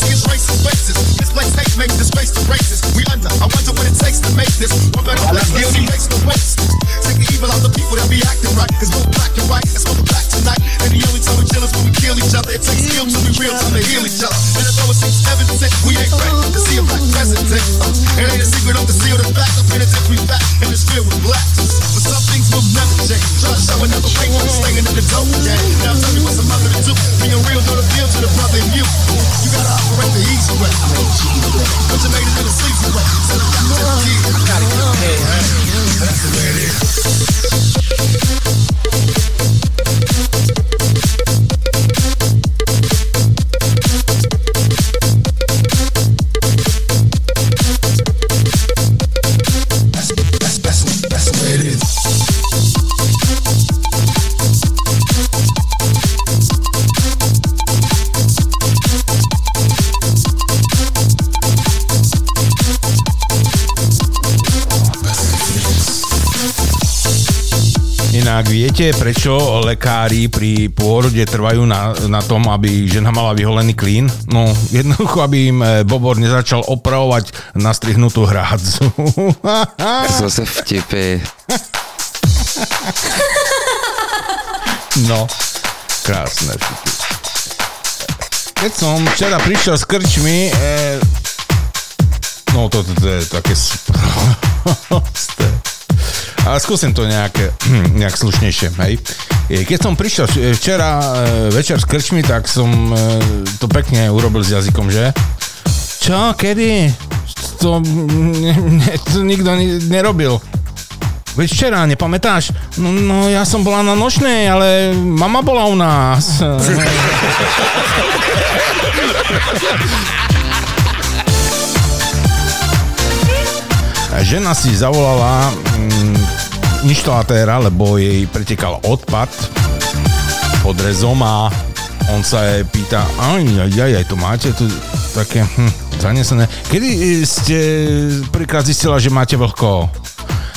see his racist faces. This place hate make disgrace to races. We under. I wonder what it takes to make this one better place. Let's erase the waste. Take the evil out the people that be acting right. Cause both black and white. It's going back tonight. And the only time we chill is when we kill each other. It takes skill to be real time to heal each other. And although it seems evident, we ain't ready to see a black president. It ain't a secret of the seal the fact. The penitentiary back and it's filled with blacks. But some things will never change. Try to show another way from staying in the dope game. Now tell me what's a mother to do. Being real, don't appeal to the brother in you. You gotta operate the easy way. But you made it the you got man. That's the way it is. Inak viete, prečo lekári pri pôrode trvajú na, na tom, aby žena mala vyholený klín? No, jednoducho, aby im eh, Bobor nezačal opravovať nastrihnutú hrádzu. Zase vtipy. No, krásne vtipy. Keď som včera prišiel s krčmi, e, no to, to, to je také sprosté. Ale skúsim to nejaké, nejak slušnejšie, hej. E, Keď som prišiel včera e, večer s krčmi, tak som e, to pekne urobil s jazykom, že? Čo, kedy? To, ne, to nikto ni- nerobil. Veď včera, nepamätáš? No, no ja som bola na nočnej, ale mama bola u nás. Žena si zavolala mm, inštalatéra, lebo jej pretekal odpad pod rezom a on sa jej pýta, aj, aj, aj to máte tu také hm, zanesené. Kedy e, ste prvýkrát zistila, že máte vlhko?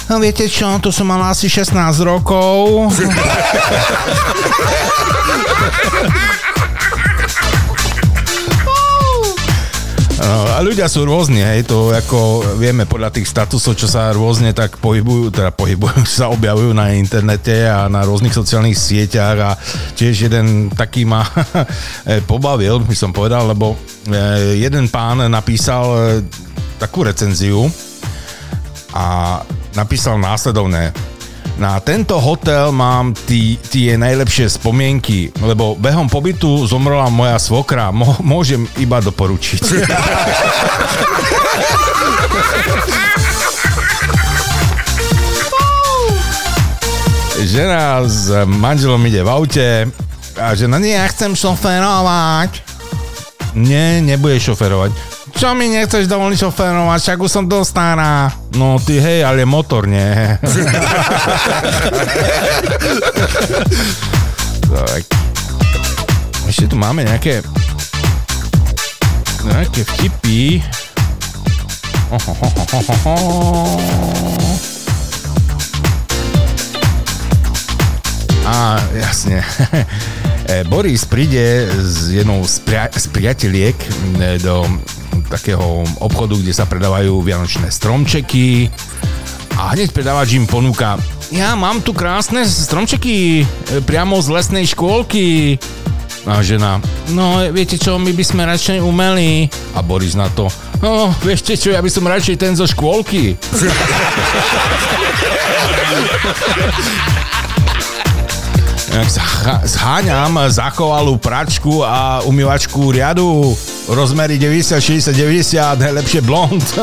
No viete čo, to som mala asi 16 rokov. a ľudia sú rôzni, hej, to ako vieme podľa tých statusov, čo sa rôzne tak pohybujú, teda pohybujú, sa objavujú na internete a na rôznych sociálnych sieťach a tiež jeden taký ma eh, pobavil, by som povedal, lebo eh, jeden pán napísal eh, takú recenziu a napísal následovné. Na tento hotel mám tie najlepšie spomienky, lebo behom pobytu zomrela moja svokra. Mo, môžem iba doporučiť. Žena s manželom ide v aute a žena, nie, ja chcem šoférovať. Nie, nebudeš šoferovať. Čo mi nechceš dovoliť šoférovať, však už som dosť stará. No ty hej, ale motor nie. tak. Ešte tu máme nejaké nejaké vtipy. Á, jasne. E, Boris príde s jednou z, pria- z priateliek e, do takého obchodu, kde sa predávajú vianočné stromčeky a hneď predávač im ponúka ja mám tu krásne stromčeky e, priamo z lesnej škôlky. A žena, no viete čo, my by sme radšej umeli. A Boris na to, no viete čo, ja by som radšej ten zo škôlky. Zháňam zachovalú pračku a umývačku riadu rozmery 90, 60, 90, najlepšie blond.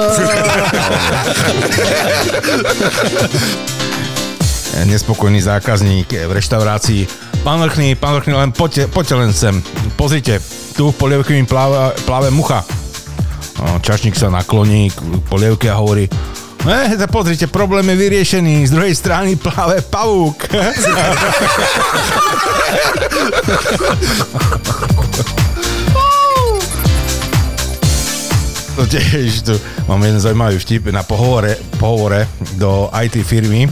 Nespokojný zákazník v reštaurácii. Pán Vrchný, pán Vrchný, len poďte, poďte len sem. Pozrite, tu v polievke mi pláve, pláve mucha. Čašník sa nakloní k polievke a hovorí Eh, tak pozrite, problém je vyriešený. Z druhej strany pláve pavúk. To tiež tu mám jeden zaujímavý vtip na pohovore, pohovore do IT firmy.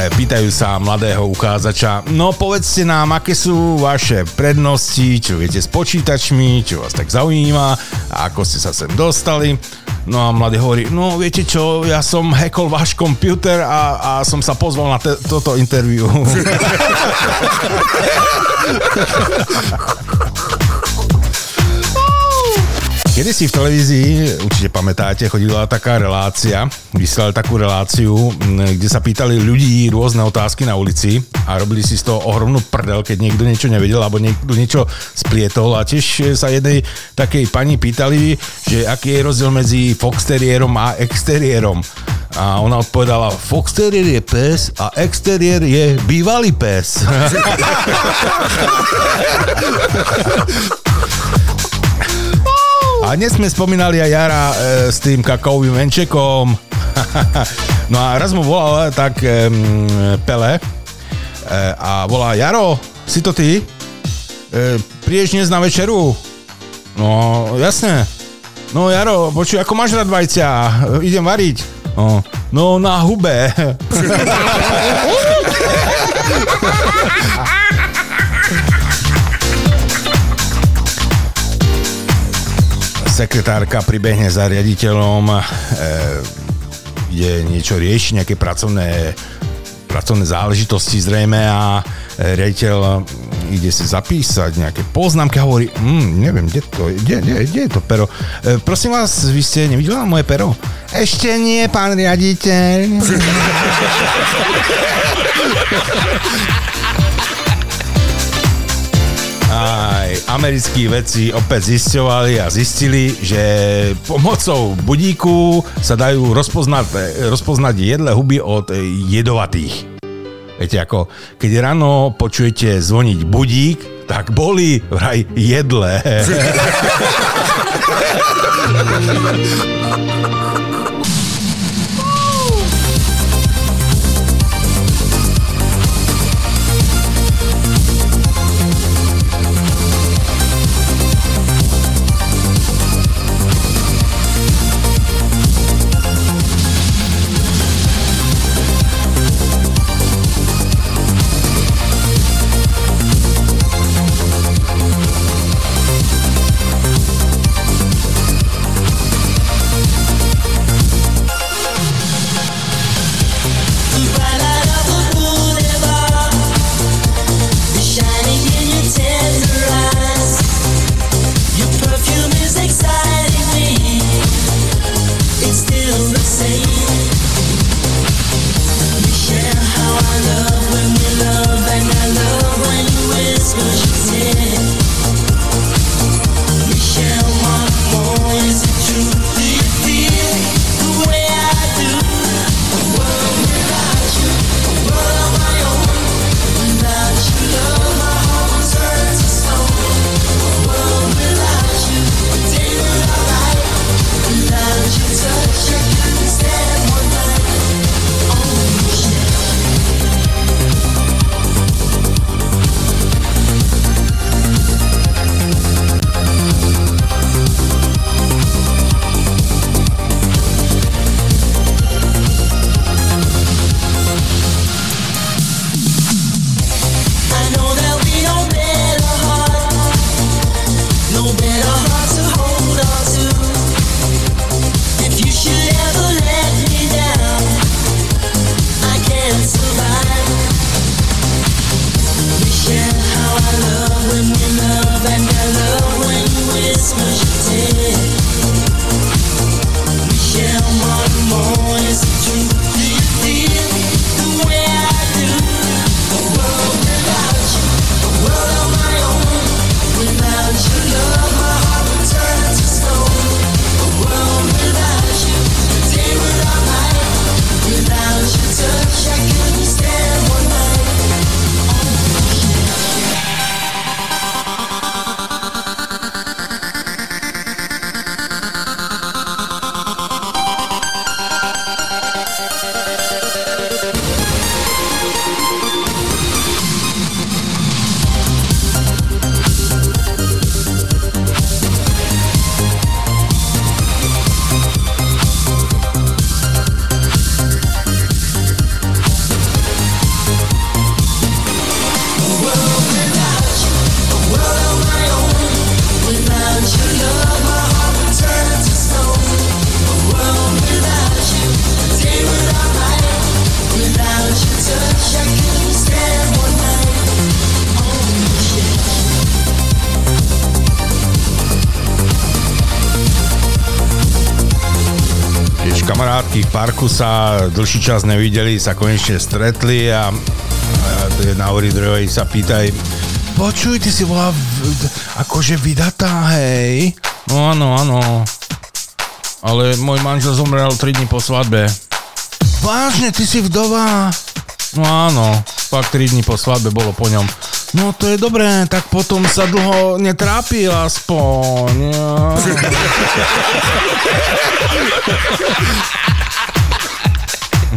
E, Pýtajú sa mladého uchádzača, no povedzte nám, aké sú vaše prednosti, čo viete s počítačmi, čo vás tak zaujíma a ako ste sa sem dostali. No a mladý hovorí, no viete čo, ja som hackol váš počítač a, a som sa pozval na te, toto interview. Kedy si v televízii, určite pamätáte, chodila taká relácia, vysielali takú reláciu, kde sa pýtali ľudí rôzne otázky na ulici a robili si z toho ohromnú prdel, keď niekto niečo nevedel alebo niekto niečo splietol a tiež sa jednej takej pani pýtali, že aký je rozdiel medzi foxteriérom a exteriérom. A ona odpovedala, foxteriér je pes a exteriér je bývalý pes. A dnes sme spomínali aj Jara e, s tým kakaovým venčekom. no a raz mu volal tak e, Pele e, a volá Jaro, si to ty? E, prídeš dnes na večeru? No, jasne. No Jaro, počuj, ako máš rád vajcia? Idem variť. No, no na hube. sekretárka pribehne za riaditeľom, e, niečo riešiť, nejaké pracovné, pracovné záležitosti zrejme a riaditeľ ide si zapísať nejaké poznámky a hovorí, mm, neviem, kde to, kde, kde, kde je to pero? E, prosím vás, vy ste nevideli moje pero? Ešte nie, pán riaditeľ. Aj americkí vedci opäť zisťovali a zistili, že pomocou budíku sa dajú rozpoznať, rozpoznať jedle huby od jedovatých. Viete, ako keď ráno počujete zvoniť budík, tak boli vraj jedle. parku sa dlhší čas nevideli, sa konečne stretli a, a jedna hovorí druhej sa pýtaj Počuj, ty si bola v- akože vydatá, hej? No áno, áno. Ale môj manžel zomrel 3 dní po svadbe. Vážne, ty si vdova? No áno, fakt 3 dní po svadbe bolo po ňom. No to je dobré, tak potom sa dlho netrápil aspoň.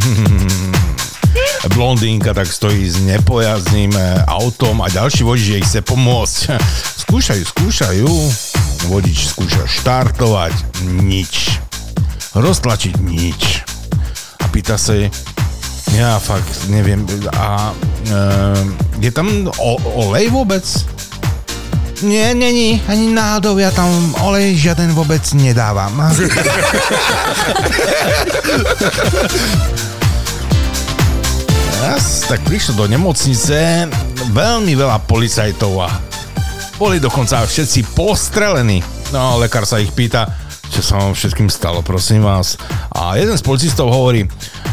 blondínka tak stojí s nepojazdným e, autom a ďalší vodič jej chce pomôcť. Skúšajú, skúšajú. Vodič skúša štartovať. Nič. Roztlačiť nič. A pýta sa ja fakt neviem, a e, je tam o, olej vôbec? Nie, není, ani náhodou, ja tam olej žiaden vôbec nedávam. Tak prišlo do nemocnice veľmi veľa policajtov a boli dokonca všetci postrelení. No, lekár sa ich pýta, čo sa vám všetkým stalo, prosím vás. A jeden z policistov hovorí,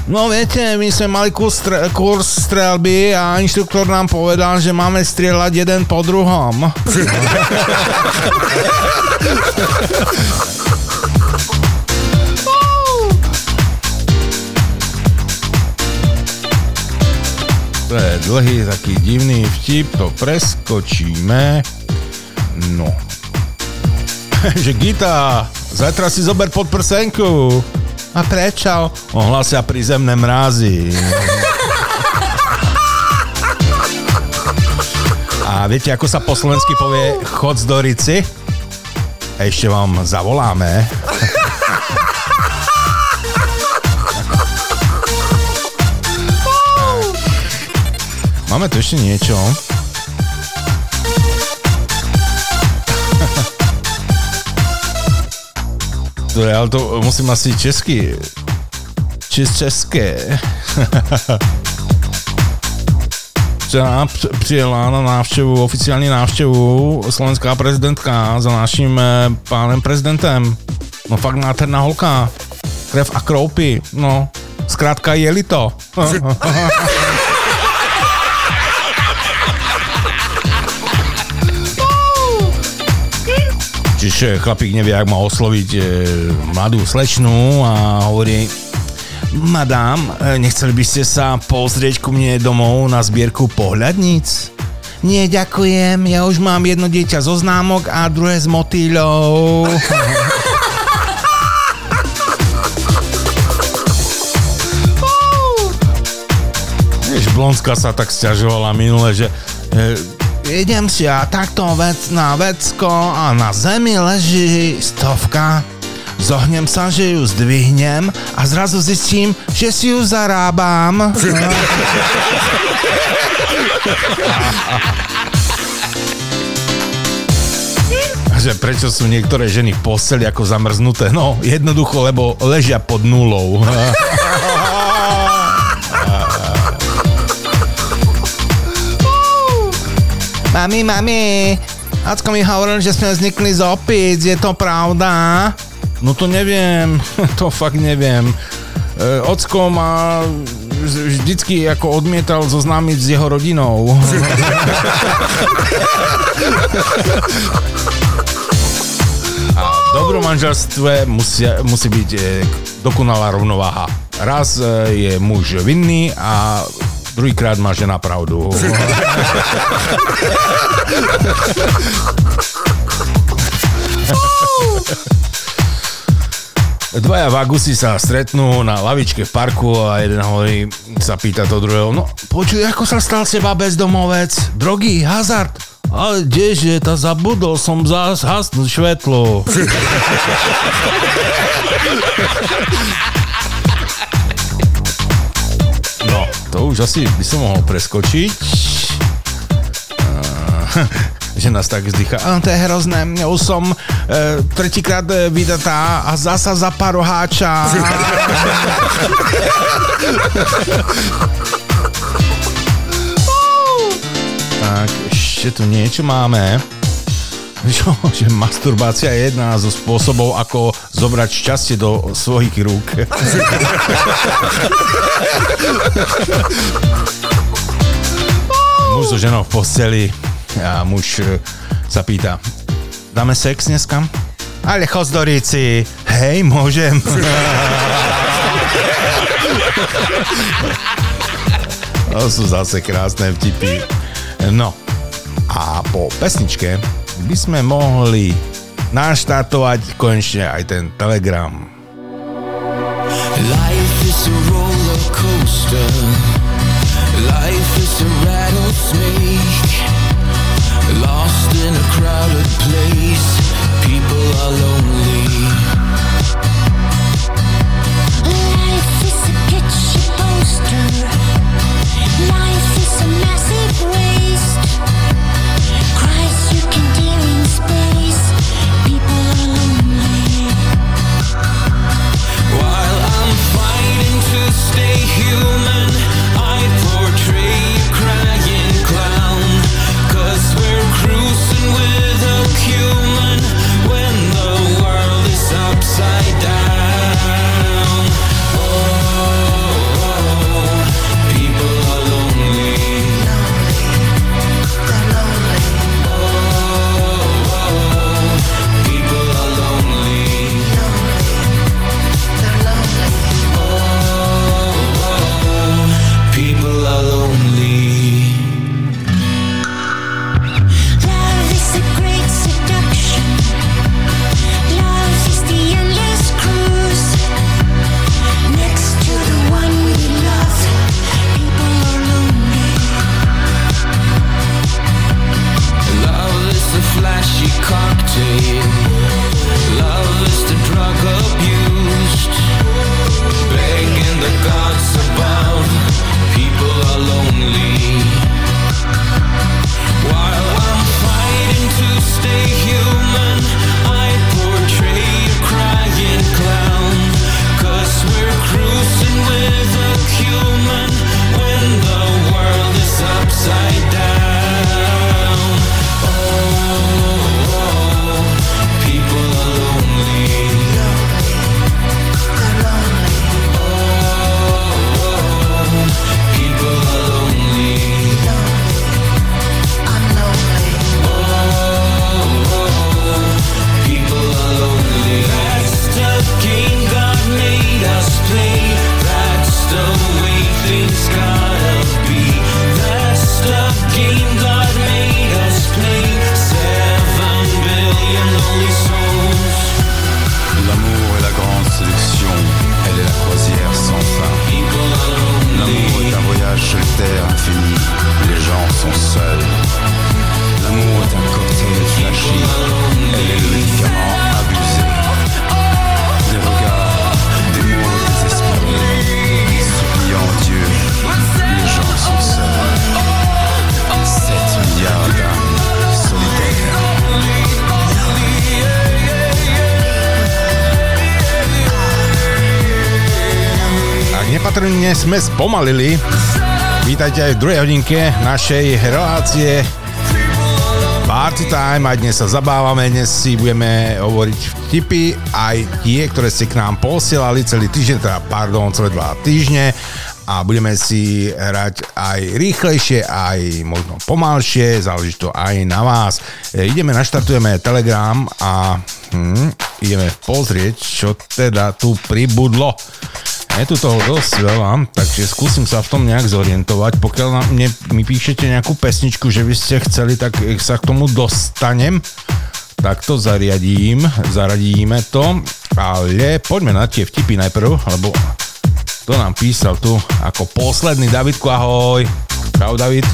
no viete, my sme mali kurz, stre- kurz strelby a inštruktor nám povedal, že máme strieľať jeden po druhom. To je dlhý, taký divný vtip, to preskočíme. No. že Gita, zajtra si zober pod prsenku. A prečo? Ohlasia prízemné mrázy. A viete, ako sa po slovensky povie chod z Dorici? Ešte vám zavoláme. Máme tu ešte niečo. Je, ale to musím asi česky. Čes české. Včera přijela na návštěvu, oficiální návštěvu slovenská prezidentka za naším eh, pánem prezidentem. No fakt nádherná holka. Krev a kroupy. No, zkrátka jeli to. Čiže chlapík nevie, ak má osloviť e, mladú slečnú a hovorí Madám, e, nechceli by ste sa pozrieť ku mne domov na zbierku pohľadníc? Nie, ďakujem, ja už mám jedno dieťa zo známok a druhé z motýľov. Vieš, Blonská sa tak stiažovala minule, že e, idem si ja takto vec na vecko a na zemi leží stovka. Zohnem sa, že ju zdvihnem a zrazu zistím, že si ju zarábam. že prečo sú niektoré ženy v posteli ako zamrznuté? No, jednoducho, lebo ležia pod nulou. Mami, mami, Acko mi hovoril, že sme vznikli z opic, je to pravda? No to neviem, to fakt neviem. E, Ocko ma vž- vždycky ako odmietal zoznámiť s jeho rodinou. A v dobrom manželstve musia, musí byť e, dokonalá rovnováha. Raz e, je muž vinný a druhýkrát má žena pravdu. Dvaja vagusy sa stretnú na lavičke v parku a jeden hovorí, sa pýta to druhého, no počuj, ako sa stal seba bezdomovec? Drogy, hazard? Ale kdeže, tá zabudol som zhasnúť svetlo. No, to už asi by som mohol preskočiť. Že nás tak vzdycha. A, to je hrozné, už som e, tretíkrát e, vydatá a zasa za paroháča. tak, ešte tu niečo máme. Že masturbácia je jedna zo spôsobov, ako zobrať šťastie do svojich rúk. muž so ženou v posteli a muž e, sa pýta, dáme sex dneska? Ale chozdoríci, hej, môžem. to sú zase krásne vtipy. No, a po pesničke by sme mohli naštartovať konečne aj ten telegram. Life is a roller coaster. Life is a rattlesnake. Lost in a crowded place. Sme spomalili. Vítajte aj v druhej hodinke našej relácie Party Time a dnes sa zabávame, dnes si budeme hovoriť vtipy, aj tie, ktoré ste k nám posielali celý týždeň, teda pardon, celé dva týždne a budeme si hrať aj rýchlejšie, aj možno pomalšie, záleží to aj na vás. E, ideme, naštartujeme Telegram a hm, ideme pozrieť, čo teda tu pribudlo. Je tu toho dosť veľa, takže skúsim sa v tom nejak zorientovať. Pokiaľ na mne, mi píšete nejakú pesničku, že by ste chceli, tak sa k tomu dostanem. Tak to zariadím, zaradíme to, ale poďme na tie vtipy najprv, lebo to nám písal tu ako posledný Davidku, ahoj. Čau David.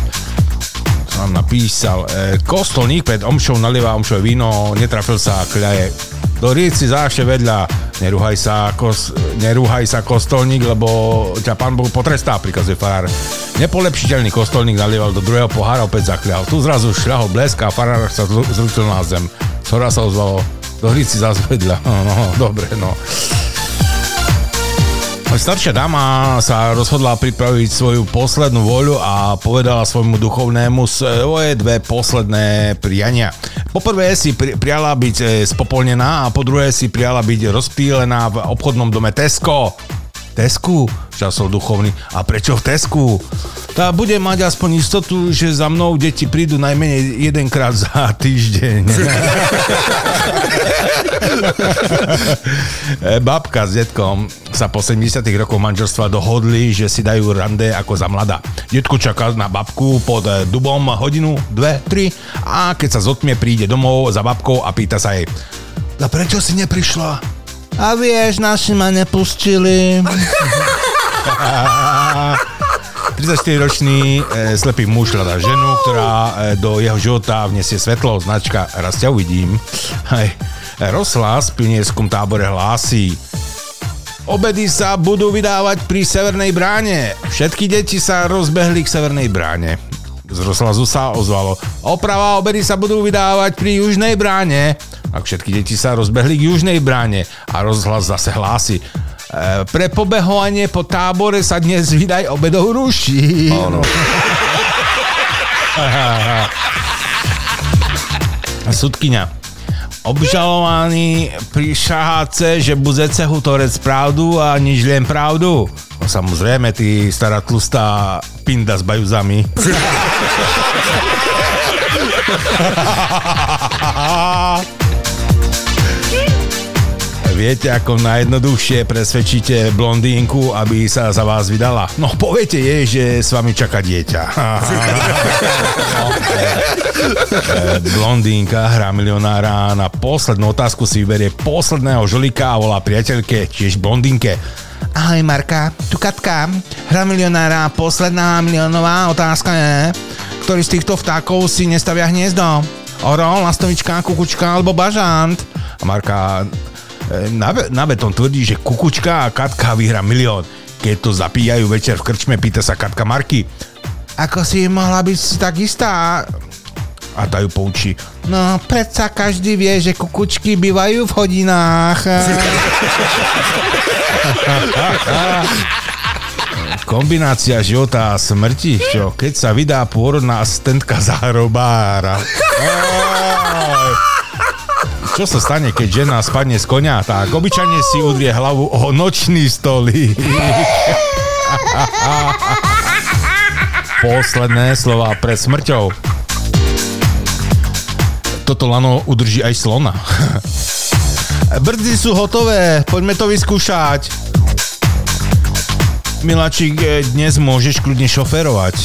Napísal. E, kostolník pred omšou nalieva omšové víno, netrafil sa kľaje. Do rieci zášte vedľa, nerúhaj sa, kos, nerúhaj sa kostolník, lebo ťa pán Boh potrestá, prikazuje farár. Nepolepšiteľný kostolník nalieval do druhého pohára, opäť zakľal. Tu zrazu šľahol blesk a farár sa zru- zručil na zem. Zhora sa ozvalo, do hrici zás vedľa. No, no, dobre, no. Staršia dáma sa rozhodla pripraviť svoju poslednú voľu a povedala svojmu duchovnému svoje dve posledné priania. Poprvé si pri, priala byť e, spopolnená a po druhé si priala byť rozptýlená v obchodnom dome Tesco. Tesku, časol duchovný. A prečo v Tesku? Tá bude mať aspoň istotu, že za mnou deti prídu najmenej jedenkrát za týždeň. E, Babka s detkom sa po 70 rokoch manželstva dohodli, že si dajú rande ako za mladá. Detko čaká na babku pod e, dubom hodinu, dve, tri a keď sa zotmie, príde domov za babkou a pýta sa jej a prečo si neprišla? A vieš, naši ma nepustili. 34-ročný e, slepý muž hľadá ženu, ktorá e, do jeho života vnesie svetlo, značka Raz ťa uvidím. Hej. Rozhlas v pionierskom tábore hlási Obedy sa budú vydávať pri Severnej bráne. Všetky deti sa rozbehli k Severnej bráne. Z rozhlasu sa ozvalo Oprava obedy sa budú vydávať pri Južnej bráne. A všetky deti sa rozbehli k Južnej bráne. A rozhlas zase hlási E, pre pobehovanie po tábore sa dnes vydaj obedov ruší. Áno. Sudkyňa. Obžalovaný pri šaháce, že buzece hutorec pravdu a nič len pravdu. No samozrejme, ty stará tlustá pinda s bajuzami. Viete, ako najjednoduchšie presvedčíte blondínku, aby sa za vás vydala? No poviete jej, že s vami čaká dieťa. blondínka hrá milionára na poslednú otázku si vyberie posledného žolika a volá priateľke, tiež blondínke. Ahoj Marka, tu Katka. Hra milionára, posledná miliónová otázka je, ktorý z týchto vtákov si nestavia hniezdo? Orol, lastovička, kukučka alebo bažant? A Marka na, be- na beton tvrdí, že kukučka a Katka vyhrá milión. Keď to zapíjajú večer v krčme, pýta sa Katka Marky. Ako si mohla byť si tak istá? A tá ju poučí. No, predsa každý vie, že kukučky bývajú v hodinách. Kombinácia života a smrti, čo? Keď sa vydá pôrodná asistentka zahrobára. Oj. Čo sa stane, keď žena spadne z konia? Tak obyčajne si udrie hlavu o nočný stolík. Posledné slova pred smrťou. Toto lano udrží aj slona. Brzdy sú hotové, poďme to vyskúšať. Miláčik, eh, dnes môžeš kľudne šoferovať.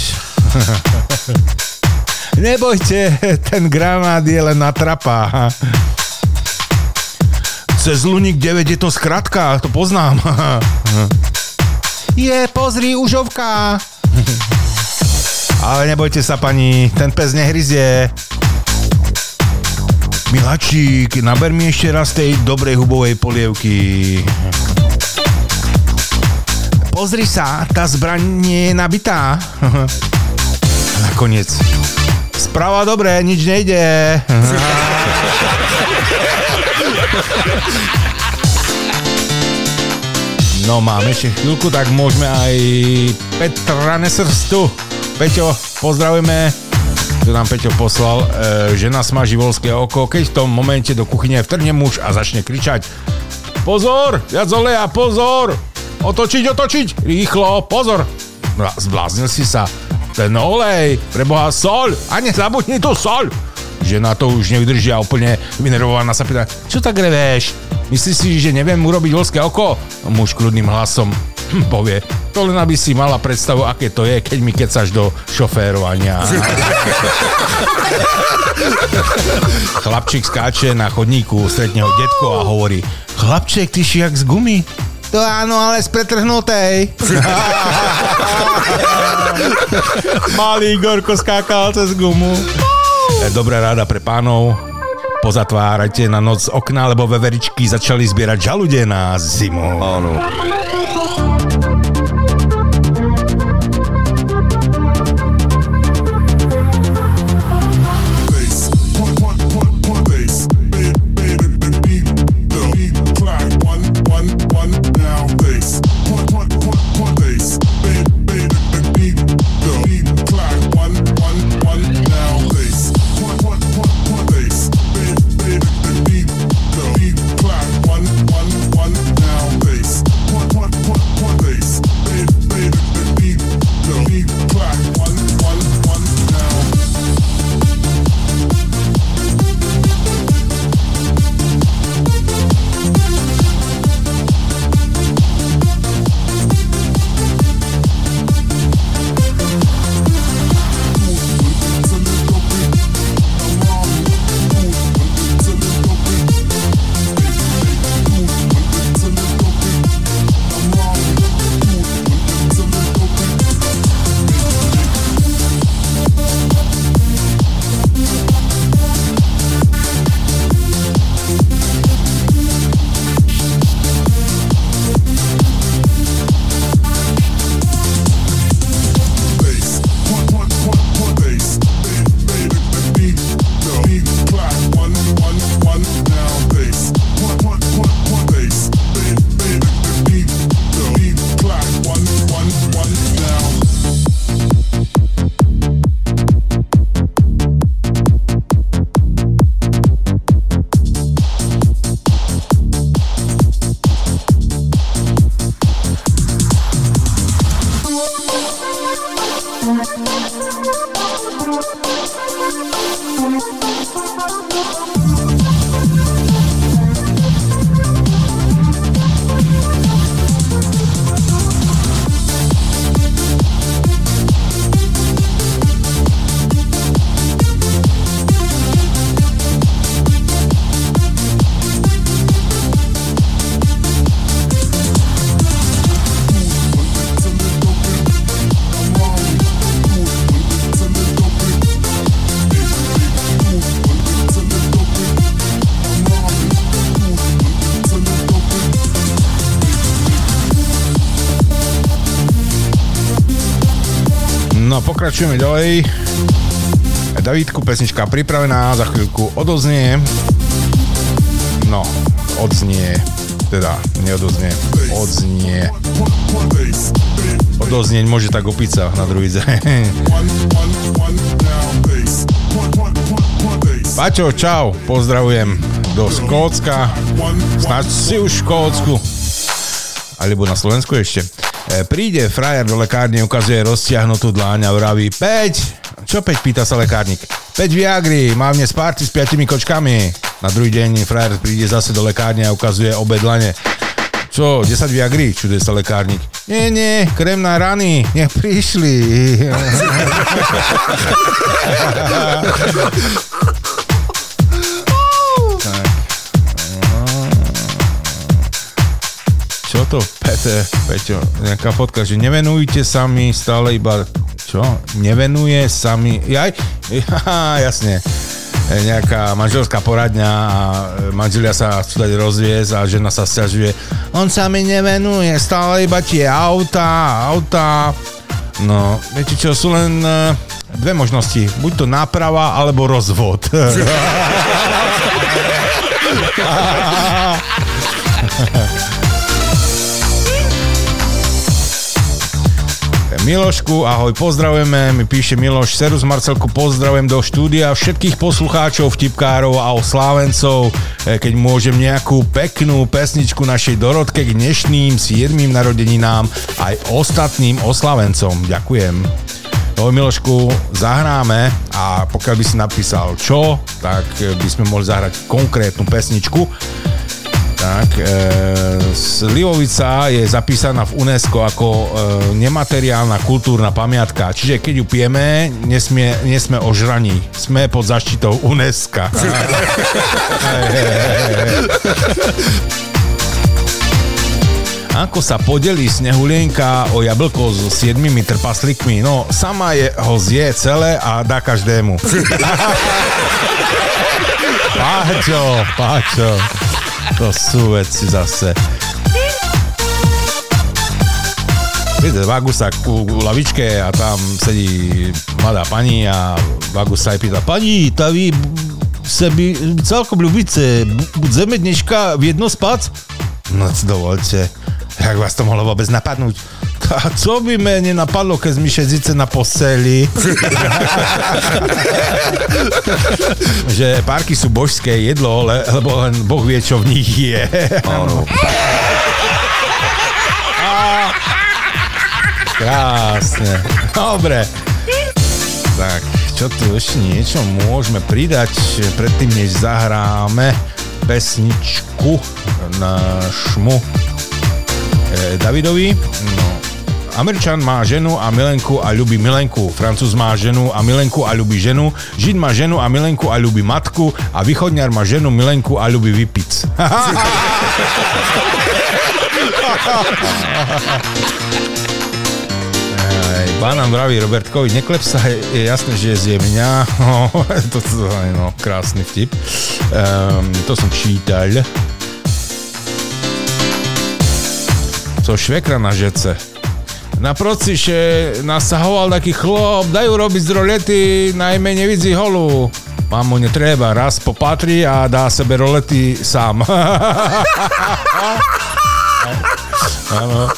Nebojte, ten granát je len na trapa. Cez Luník 9 je to skratka, to poznám. Je, pozri, užovka. Ale nebojte sa, pani, ten pes nehryzie. Miláčik, naber mi ešte raz tej dobrej hubovej polievky. Pozri sa, tá zbraň nie je nabitá. Nakoniec. Správa dobré, nič nejde. No máme ešte chvíľku, tak môžeme aj Petra Nesrstu. Peťo, pozdravujeme. Tu nám Peťo poslal, e, žena smaží volské oko, keď v tom momente do kuchyne vtrhne muž a začne kričať Pozor, viac oleja, pozor! Otočiť, otočiť, rýchlo, pozor! Zbláznil si sa. Ten olej, preboha sol, a nezabudni tú sol! Žena to už nevydrží a úplne vynervovaná sa pýta, čo tak reveš? Myslíš si, že neviem urobiť volské oko? Muž kľudným hlasom hm, povie, to len aby si mala predstavu, aké to je, keď mi kecaš do šoférovania. Chlapčík skáče na chodníku, stretne ho detko a hovorí, chlapček, ty si jak z gumy. To áno, ale z pretrhnutej. Malý Gorko skákal cez gumu. E, Dobrá rada pre pánov. Pozatvárajte na noc okna, lebo veveričky začali zbierať žalude na zimu. Áno. Pokračujeme ďalej. Davidku, pesnička pripravená, za chvíľku odoznie. No, odznie, teda neodoznie, odznie. Odoznieť môže tak opica na druhý deň. Paťo, čau, pozdravujem do Škótska. Snáď si už v Škótsku. Alebo na Slovensku ešte. E, príde frajer do lekárne, ukazuje roztiahnutú dláň a vraví 5. Čo 5? Pýta sa lekárnik. 5 Viagry, mám dnes party s 5 kočkami. Na druhý deň frajer príde zase do lekárne a ukazuje obe dlane. Čo, 10 Viagry? Čuduje sa lekárnik. Nie, nie, krém na rany, nech prišli. Tak. Čo to, Pete, Peťo, nejaká fotka, že nevenujte sa mi stále iba, čo? Nevenuje sa mi, jaj, ja, jasne, E, nejaká manželská poradňa a manželia sa chcú dať rozviesť a žena sa sťažuje, on sa mi nevenuje, stále iba tie auta, auta. No, viete čo, sú len e, dve možnosti, buď to náprava, alebo rozvod. Milošku, ahoj, pozdravujeme, mi píše Miloš, Serus Marcelku, pozdravujem do štúdia všetkých poslucháčov, vtipkárov a oslávencov, e, keď môžem nejakú peknú pesničku našej Dorotke k dnešným 7. narodeninám aj ostatným oslavencom. Ďakujem. Ahoj Milošku, zahráme a pokiaľ by si napísal čo, tak by sme mohli zahrať konkrétnu pesničku. Tak, e, Slivovica je zapísaná v UNESCO ako e, nemateriálna kultúrna pamiatka, čiže keď ju pijeme, nesmie, nesme ožraní. Sme pod zaštitou UNESCO. Ako sa podelí snehulienka o jablko so siedmimi trpaslíkmi? No, sama je, ho zje celé a dá každému. Páčo, páčo. To sú veci zase. Viete, Vagus sa ku lavičke a tam sedí mladá pani a Vagus sa jej pýta, pani, ta vy se by celkom ľubíte, budeme dneška v jedno spať? No, dovolte, jak vás to mohlo vôbec napadnúť? A co by me nenapadlo, keď sme šedzice na posteli? že párky sú božské jedlo, le, lebo len Boh vie, čo v nich je. Áno. Krásne. Dobre. Tak, čo tu ešte niečo môžeme pridať predtým, než zahráme pesničku nášmu Davidovi. No, Američan má ženu a milenku a ľubí milenku. Francúz má ženu a milenku a ľubí ženu. Žid má ženu a milenku a ľubí matku. A východňar má ženu, milenku a ľubí vypic. Aj, Banán vraví Robertkovi, neklep sa, je jasné, že je mňa. No, to, to, no, krásny vtip. Um, to som čítal. Co švekra na žece. Na prociše nasahoval taký chlop, dajú robiť z rolety, najmä nevidí holu. Mamu netreba, raz popatrí a dá sebe rolety sám. Áno.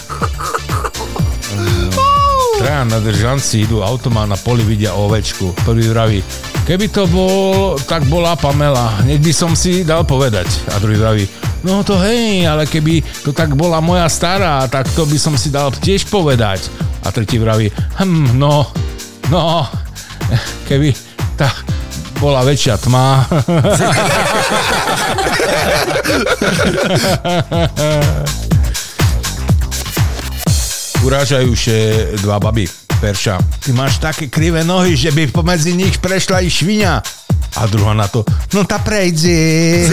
Traja nadržanci idú autom a na poli vidia ovečku. Prvý vraví, keby to bol, tak bola Pamela. Hneď by som si dal povedať. A druhý vraví, no to hej, ale keby to tak bola moja stará, tak to by som si dal tiež povedať. A tretí vraví, hm, no, no, keby tá bola väčšia tma. Urážajúše dva baby. Perša, ty máš také krivé nohy, že by pomedzi nich prešla i švinia. A druhá na to, no tá prejde.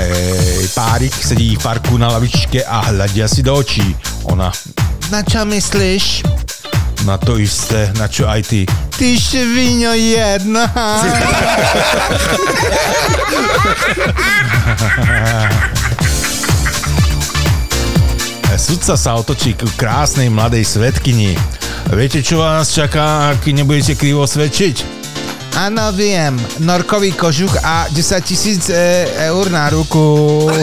Ej, párik sedí v parku na lavičke a hľadia si do očí. Ona, na čo myslíš? Na to isté, na čo aj ty. Ty švino jedna. Sudca sa otočí k krásnej mladej svetkyni. Viete, čo vás čaká, ak nebudete krivo svedčiť? Áno, viem. Norkový kožuch a 10 tisíc e, eur na ruku.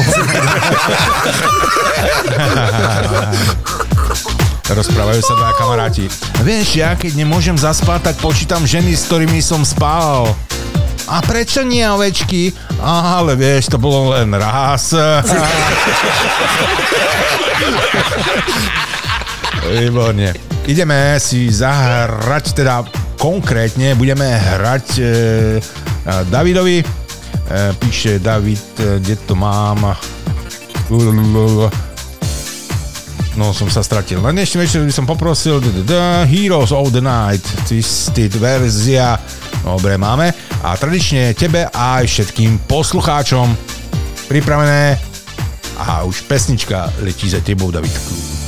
Rozprávajú sa dva kamaráti. Vieš, ja keď nemôžem zaspať, tak počítam ženy, s ktorými som spal. A prečo nie ovečky? Ale vieš, to bolo len raz. Výborne. Ideme si zahrať, teda konkrétne budeme hrať e, Davidovi. E, píše David, e, kde to mám? No, som sa stratil. Na dnešný večer by som poprosil The Heroes of the Night, Twisted verzia. Dobre, máme. A tradične tebe a aj všetkým poslucháčom pripravené a už pesnička letí za tebou, Davidku.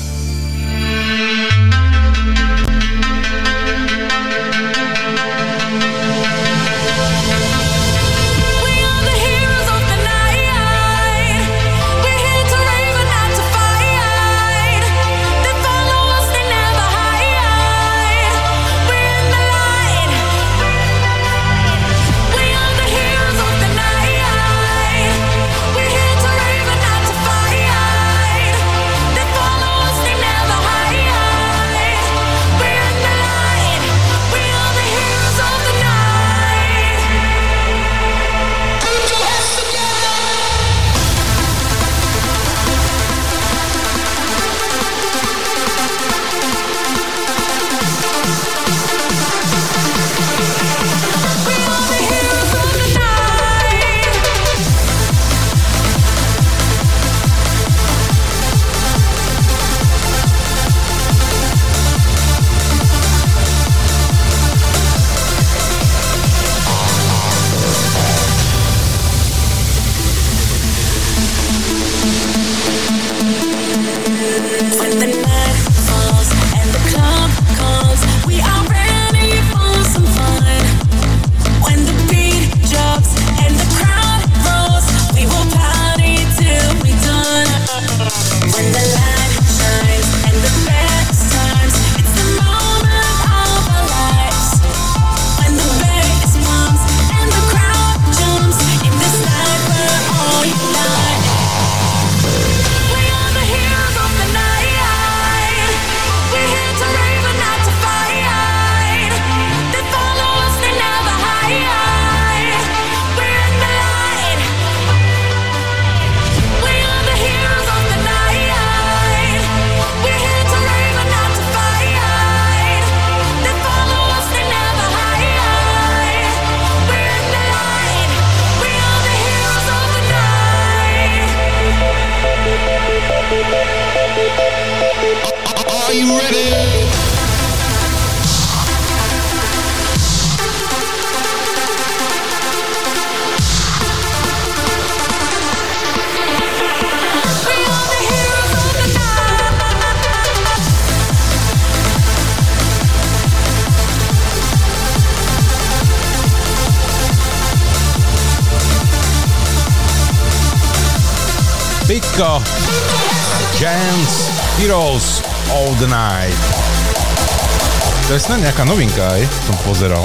Snad nejaká novinka, aj? Som pozeral.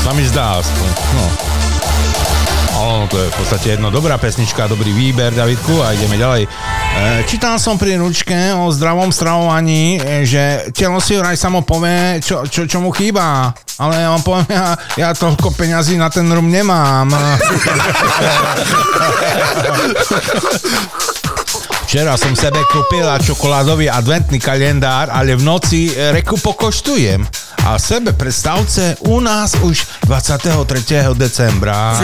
Sa mi zdá aspoň. No. Ale to je v podstate jedno dobrá pesnička, dobrý výber, Davidku, a ideme ďalej. E, čítal som pri ručke o zdravom stravovaní, e, že telo si vraj samo povie, čo, čo, čo mu chýba. Ale ja vám poviem, ja, ja toľko peňazí na ten rum nemám. Včera som sebe kúpila čokoládový adventný kalendár, ale v noci e, reku pokoštujem. A sebe predstavce u nás už 23. decembra.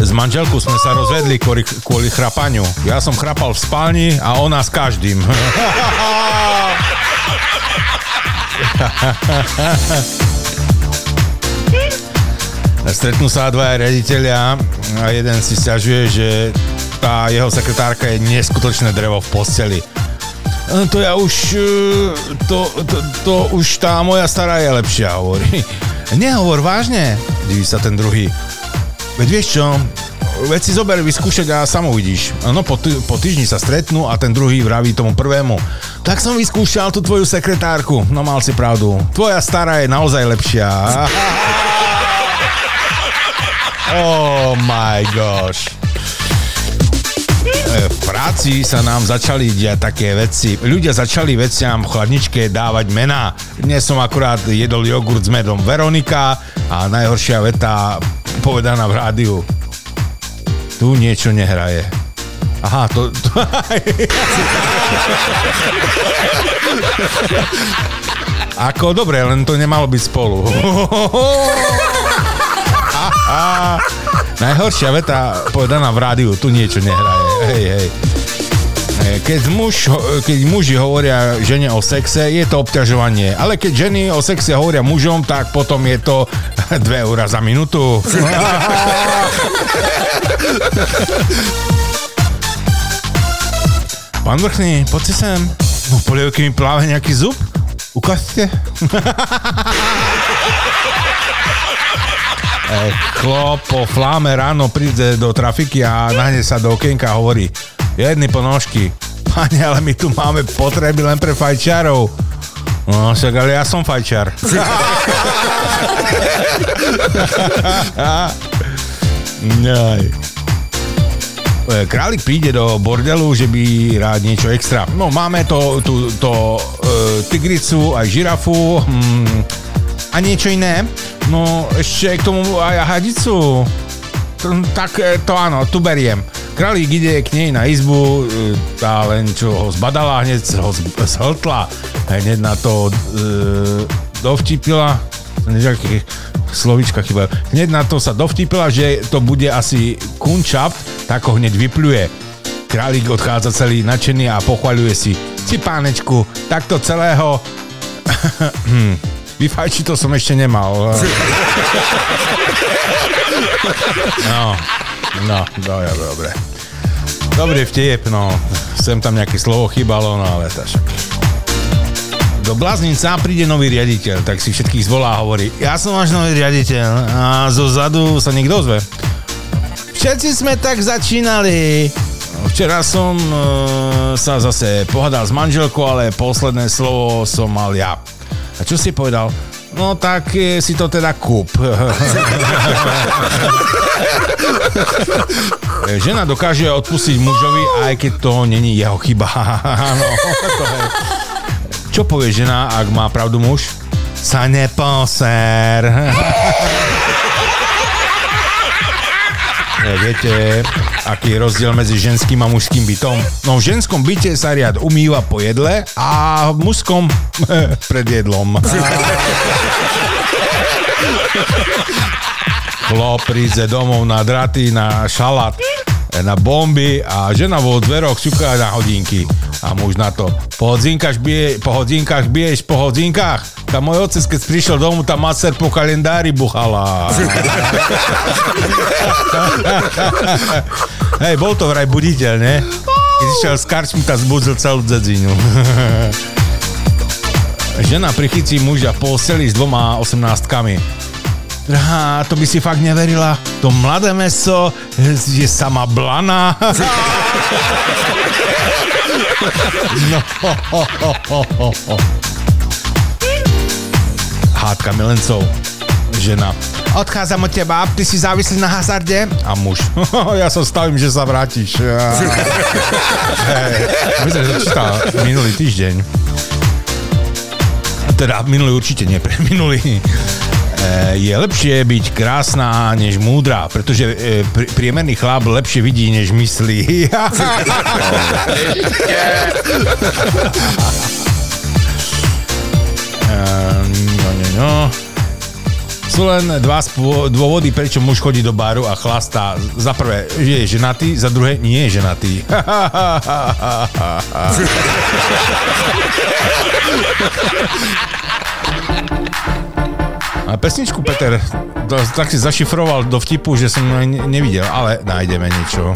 S manželkou sme sa rozvedli kvôli, kvôli chrapaniu. Ja som chrapal v spálni a ona s každým. Stretnú sa dvaja riaditeľia a jeden si stiažuje, že tá jeho sekretárka je neskutočné drevo v posteli. "E, To ja už, e, to, to, to už tá moja stará je lepšia, hovorí. Nehovor vážne, diví sa ten druhý. Veď vieš čo, veď si zober vyskúšať a sam uvidíš. No po, ty, po týždni sa stretnú a ten druhý vraví tomu prvému. Tak som vyskúšal tú tvoju sekretárku. No mal si pravdu. Tvoja stará je naozaj lepšia. Oh my gosh. E, V práci sa nám začali diať také veci. Ľudia začali veciam v chladničke dávať mená. Dnes som akurát jedol jogurt s medom Veronika a najhoršia veta povedaná v rádiu. Tu niečo nehraje. Aha, to... to Ako, dobre, len to nemalo byť spolu. Najhoršia veta povedaná v rádiu, tu niečo nehraje. Hej, hej. Keď, muž, keď muži hovoria žene o sexe, je to obťažovanie. Ale keď ženy o sexe hovoria mužom, tak potom je to 2 eurá za minútu. Pán Vrchný, poď si sem. No, v polievke mi pláve nejaký zub? Ukážte. Chlop po fláme ráno príde do trafiky a nahne sa do okienka a hovorí jedny ponožky. Pane, ale my tu máme potreby len pre fajčiarov. No, však ale ja som fajčiar. Jaj. E, Králik príde do bordelu, že by rád niečo extra. No, máme to, tú, to e, tigricu, aj žirafu hm, a niečo iné. No, ešte k tomu aj hadicu. Tak e, to áno, tu beriem. Králík ide k nej na izbu, e, tá len čo ho zbadala, hneď ho zhltla, hneď na to e, dovtipila, nejaké slovička chyba, hneď na to sa dovtipila, že to bude asi kunčaft, tak ho hneď vypluje. Králík odchádza celý nadšený a pochvaľuje si. Si pánečku, takto celého... Vyfajči to som ešte nemal. No, no, dobre, dobre. Dobrý no. Sem tam nejaké slovo chýbalo, no ale to však. Do Bláznica príde nový riaditeľ, tak si všetkých zvolá a hovorí, ja som váš nový riaditeľ a zo zadu sa niekto ozve. Všetci sme tak začínali. Včera som e, sa zase pohádal s manželkou, ale posledné slovo som mal ja. A čo si povedal? No tak e, si to teda kúp. Žena dokáže odpustiť mužovi, aj keď to není jeho chyba. no, to je. Čo povie žena, ak má pravdu muž? Sa neposer. E, Viete, aký je rozdiel medzi ženským a mužským bytom? No v ženskom byte sa riad umýva po jedle a v mužskom pred jedlom. Chlop príde domov na draty, na šalát, na bomby a žena vo dveroch šuká na hodinky. A muž na to, po hodzinkách, bije, po hodzinkách biješ, po hodzinkách. Tá môj otec, keď prišiel domov, tá macer po kalendári buchala. Hej, bol to vraj buditeľ, ne? Keď išiel s karčmi, tak zbudzil celú dzedzinu. Žena prichytí muža posteli s dvoma osemnáctkami. Drahá, to by si fakt neverila. To mladé meso je sama blana. No. Hádka milencov. Žena. Odchádzam od teba, ty si závislý na hazarde? A muž. ja sa stavím, že sa vrátiš. Hej, Myslím, že to minulý týždeň. Teda minulý určite nie, minulý. E, Je lepšie byť krásna než múdra, pretože e, pri- priemerný chlap lepšie vidí, než myslí. No, no, no. Sú len dva spô- dôvody, prečo muž chodí do baru a chlastá. Za prvé, že je ženatý, za druhé, nie je ženatý. A pesničku, Peter, to, tak si zašifroval do vtipu, že som ju nevidel, ale nájdeme niečo.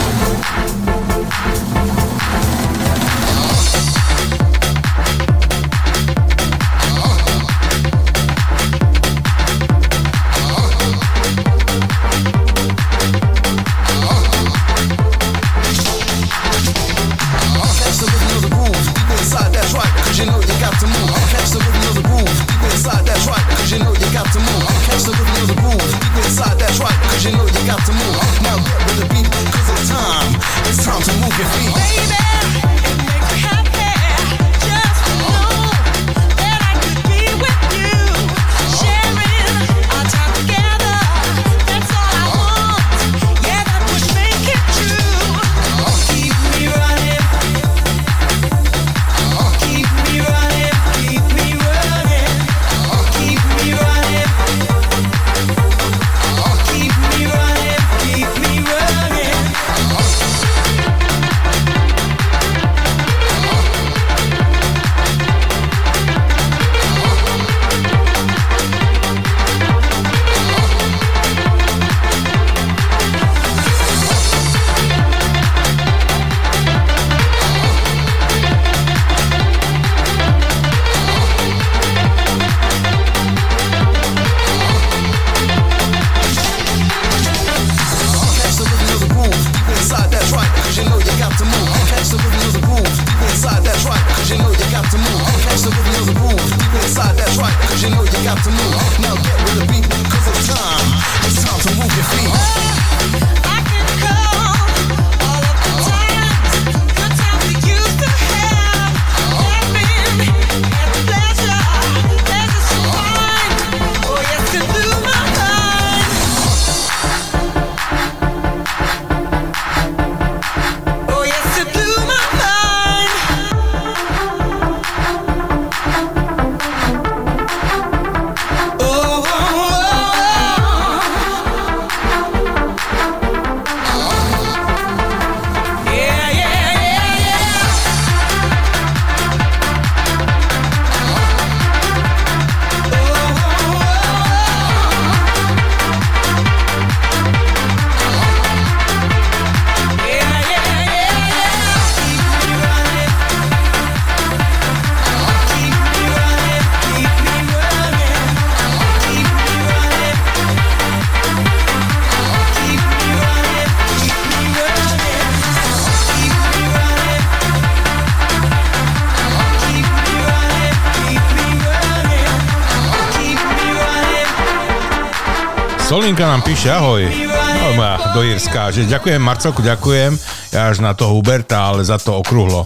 Solinka nám píše, ahoj. No, moja do Jirska, že ďakujem Marcelku, ďakujem. Ja až na toho Huberta, ale za to okrúhlo.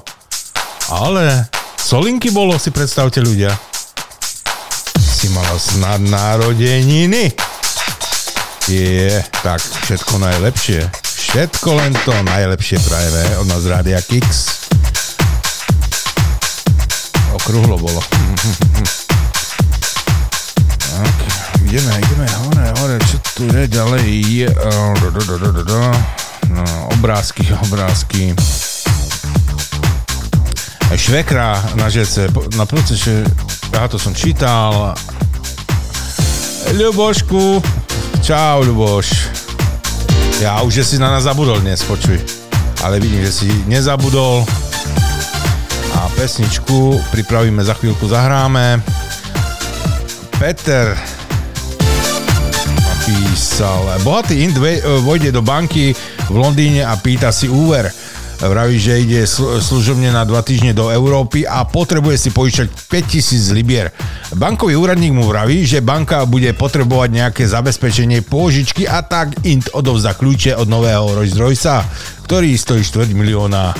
Ale Solinky bolo, si predstavte ľudia. Si mala snad narodeniny. Je, tak všetko najlepšie. Všetko len to najlepšie prajeme od nás Rádia Kix. Okrúhlo bolo. ideme, ideme hore, hore, čo tu je ďalej? Je, do. No, obrázky, obrázky. Švekra na žece, na proceše, ja to som čítal. Ľubošku, čau Ľuboš. Ja už, že si na nás zabudol dnes, počuj. Ale vidím, že si nezabudol. A pesničku pripravíme, za chvíľku zahráme. Peter. Napísal. Bohatý Ind vojde do banky v Londýne a pýta si úver. Vraví, že ide sl- služobne na dva týždne do Európy a potrebuje si požičať 5000 libier. Bankový úradník mu vraví, že banka bude potrebovať nejaké zabezpečenie pôžičky a tak Int odovzda kľúče od nového Rolls Royce, ktorý stojí 4 milióna e,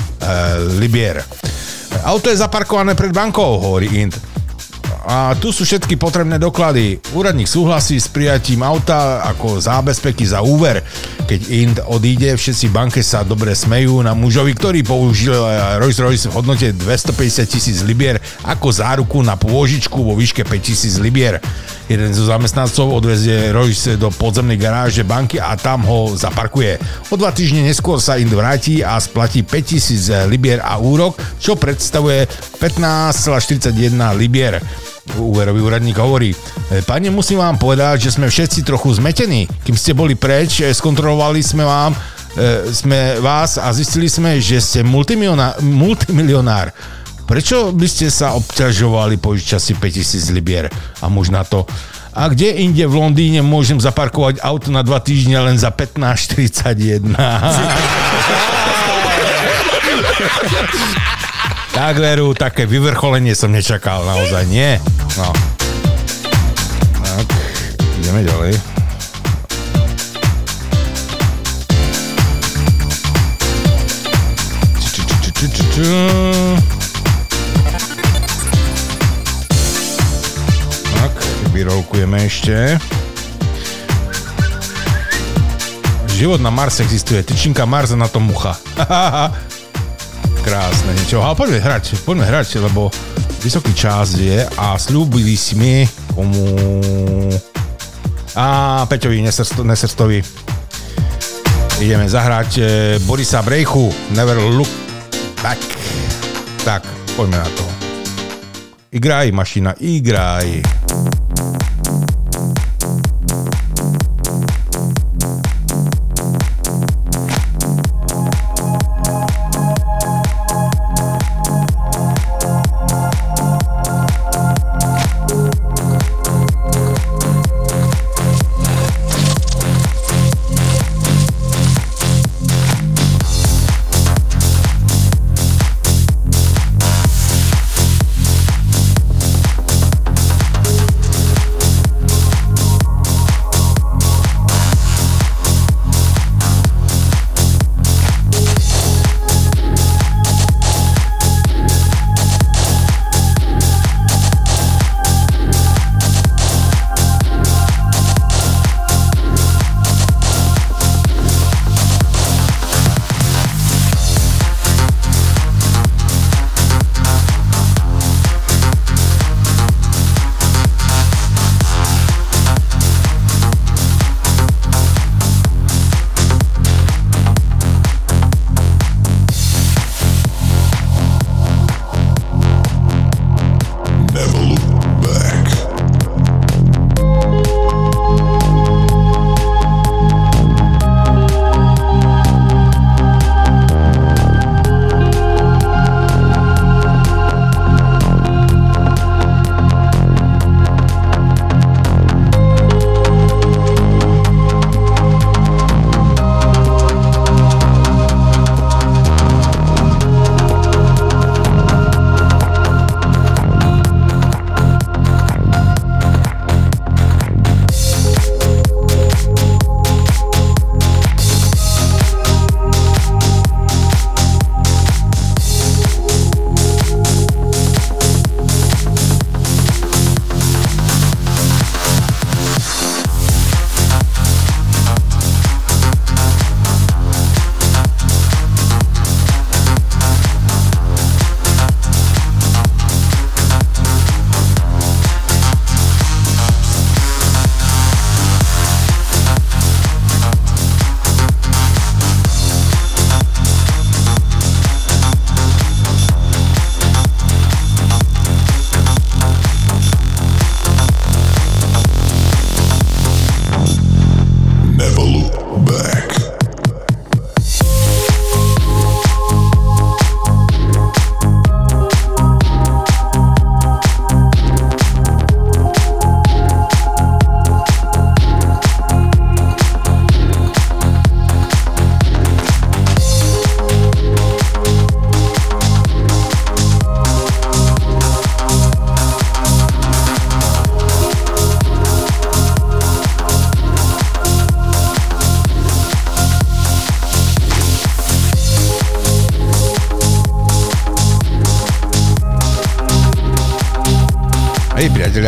libier. Auto je zaparkované pred bankou, hovorí Int. A tu sú všetky potrebné doklady. Úradník súhlasí s prijatím auta ako zábezpeky za úver. Keď Int odíde, všetci v banke sa dobre smejú na mužovi, ktorý použil eh, Rolls Royce v hodnote 250 tisíc libier ako záruku na pôžičku vo výške 5 tisíc libier. Jeden zo zamestnancov odvezie Royce do podzemnej garáže banky a tam ho zaparkuje. O dva týždne neskôr sa Int vráti a splatí 5000 libier a úrok, čo predstavuje 15,41 libier. Úverový úradník hovorí, "E, pane, musím vám povedať, že sme všetci trochu zmetení. Kým ste boli preč, e, skontrolovali sme vám, e, sme vás a zistili sme, že ste multimilionár. Prečo by ste sa obťažovali požičať si 5000 libier? A muž na to, a kde inde v Londýne môžem zaparkovať auto na dva týždne len za 15,41? tak veru, také vyvrcholenie som nečakal, naozaj nie. No. Tak, ideme ďalej. Tak, vyrovkujeme ešte. Život na Marse existuje. Tyčinka Mars a na tom mucha. Krásne niečo. Ale poďme hrať, poďme hrať, lebo vysoký čas je a slúbili sme komu... A Peťovi Nesersto- Neserstovi ideme zahrať e, Borisa Brejchu Never Look Back. Tak, poďme na to. Igraj, mašina, igraj.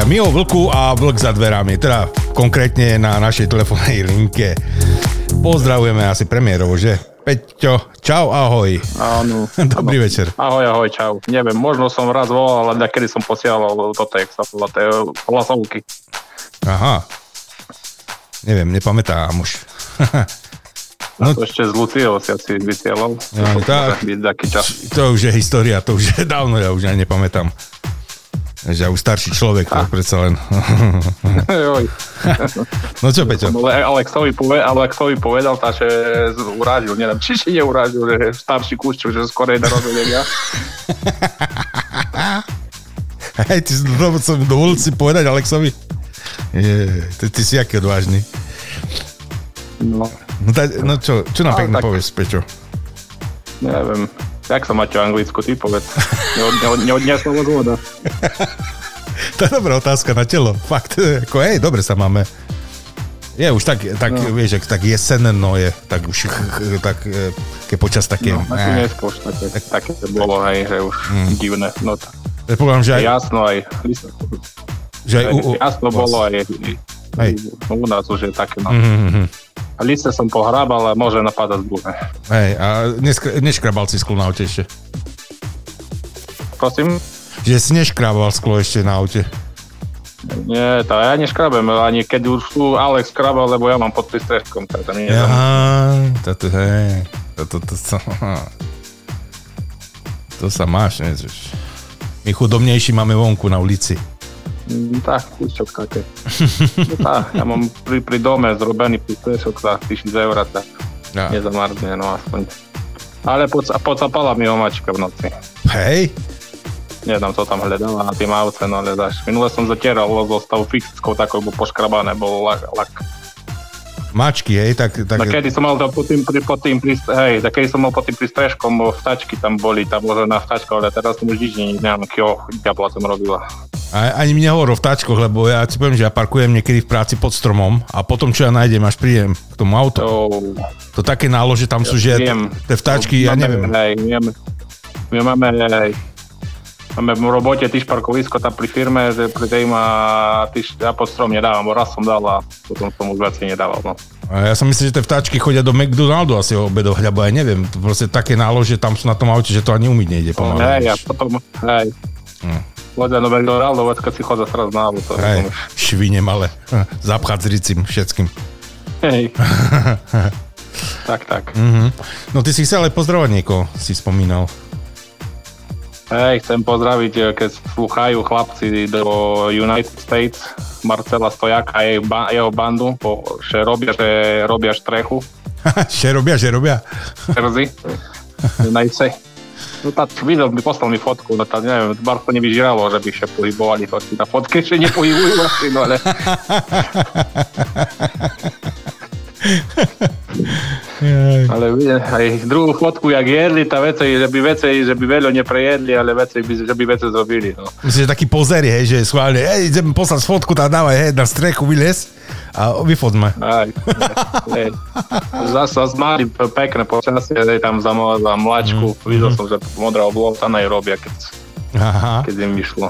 Priatelia. My o vlku a vlk za dverami, teda konkrétne na našej telefónnej linke. Pozdravujeme asi premiérovo, že? Peťo, čau, ahoj. Áno. Dobrý večer. Ahoj, ahoj, čau. Neviem, možno som raz volal, ale kedy som posielal toto, jak sa volá, hlasovky. Aha. Neviem, nepamätám už. No. To ešte z Luciou si asi vysielal. No, To tak. To už je história, to už je dávno, ja už ani nepamätám. Že ja už starší človek, to predsa len. No čo, Peťo? Ale Alexovi, pove, Alexovi povedal, tá, že urážil, neviem, či si neurážil, že starší kúšťov, že skorej narodenia. Hej, ty do, som dovolil si povedať Alexovi? Je, ty, ty si aký odvážny. No, No, tá, no čo, čo nám pekne povieš, Peťo? neviem. Jak sa máte v Anglicku, ty povedz. Neod, neod, neodniesla vás voda. To je dobrá otázka na telo. Fakt, ako hej, dobre sa máme. Je už tak, tak no. vieš, ak tak jesenné je, tak už tak, e, keď počas také... No, ako eh, neskôr také, také bolo, hej, že už Mm. divné. No, Predpokladám, že aj... jasno aj, Že aj u, u, jasno bolo aj, no, u nás už je také, no. Mhm, liste som pohrábal a môže napadať buhe. Hej, a neskr- neškrabal si sklo na aute ešte. Prosím? Že si neškrabal sklo ešte na aute. Nie, to ja neškrabem, ani keď už tu Alex skrabal, lebo ja mám pod prístrežkom, tak to nie. Aha, toto, hej, toto, to, to, to sa máš, ne? Že- My chudobnejší máme vonku na ulici. Mm, Tak, kúsok také. No, tak, ja mám pri, pri dome zrobený prístrešok za 1000 eur, tak Ja. nezamarne, no aspoň. Ale poca, pocapala mi ho mačka v noci. Hej, Neviem, co tam hľadala na tým auce, no ale dáš. Minule som zatieral logo stavu fixickou takou, bo poškrabané, bol lak. lak. Mačky, hej, tak... tak Tak kedy som mal to pod tým, pod tým, hej, tak kedy som mal pod tým prístrežkom, vtačky tam boli, tam na vtačka, ale teraz som už nič neviem, kého diabla som robila. A, ani mi nehovor o vtáčkoch, lebo ja ti poviem, že ja parkujem niekedy v práci pod stromom a potom, čo ja nájdem, až prídem k tomu autu. To, To také nálože tam sú, že viem. tie vtáčky, ja neviem. Hej, máme, my máme, hej, máme v robote tyž parkovisko tam pri firme, že pri tej ma tyž, ja pod strom nedávam, bo raz som dal a potom som už viacej nedával. No. A ja som myslel, že tie vtáčky chodia do McDonaldu asi obedovať, lebo ja neviem, to proste také nálože tam sú na tom aute, že to ani umyť nejde pomaly. Hej, a potom, hej, Hm. Chodia do McDonaldu, keď si chodza sraz na auto. Hej, švine malé, zapchať s ricím všetkým. Hej. tak, tak. Mhm. No ty si chcel aj pozdravať niekoho, si spomínal. Hej, chcem pozdraviť, eh, keď slúchajú chlapci do United States, Marcela Stojaka a jej ba- jeho bandu, po, že robia, že robia štrechu, že robia, že robia. Jersey, najse. No tak videl, mi poslal mi fotku, no tak neviem, bar to nevyžíralo, že by še pohybovali to na fotke, že nepohybujú asi, no ale... Ale aj druhú fotku, jak jedli, tá veci, že by veci, že by veľa neprejedli, ale veci, by, že by veci zrobili, no. Myslím, že taký pozeri, hej, že schválne, hej, idem poslať fotku, tam dávaj, hej, na strechu vylez a vyfotme. Aj, hej. Mali pekné počasie, hej, tam za, za mlačku, videl som, že modrá obloha aj robia, keď, Aha. keď im vyšlo.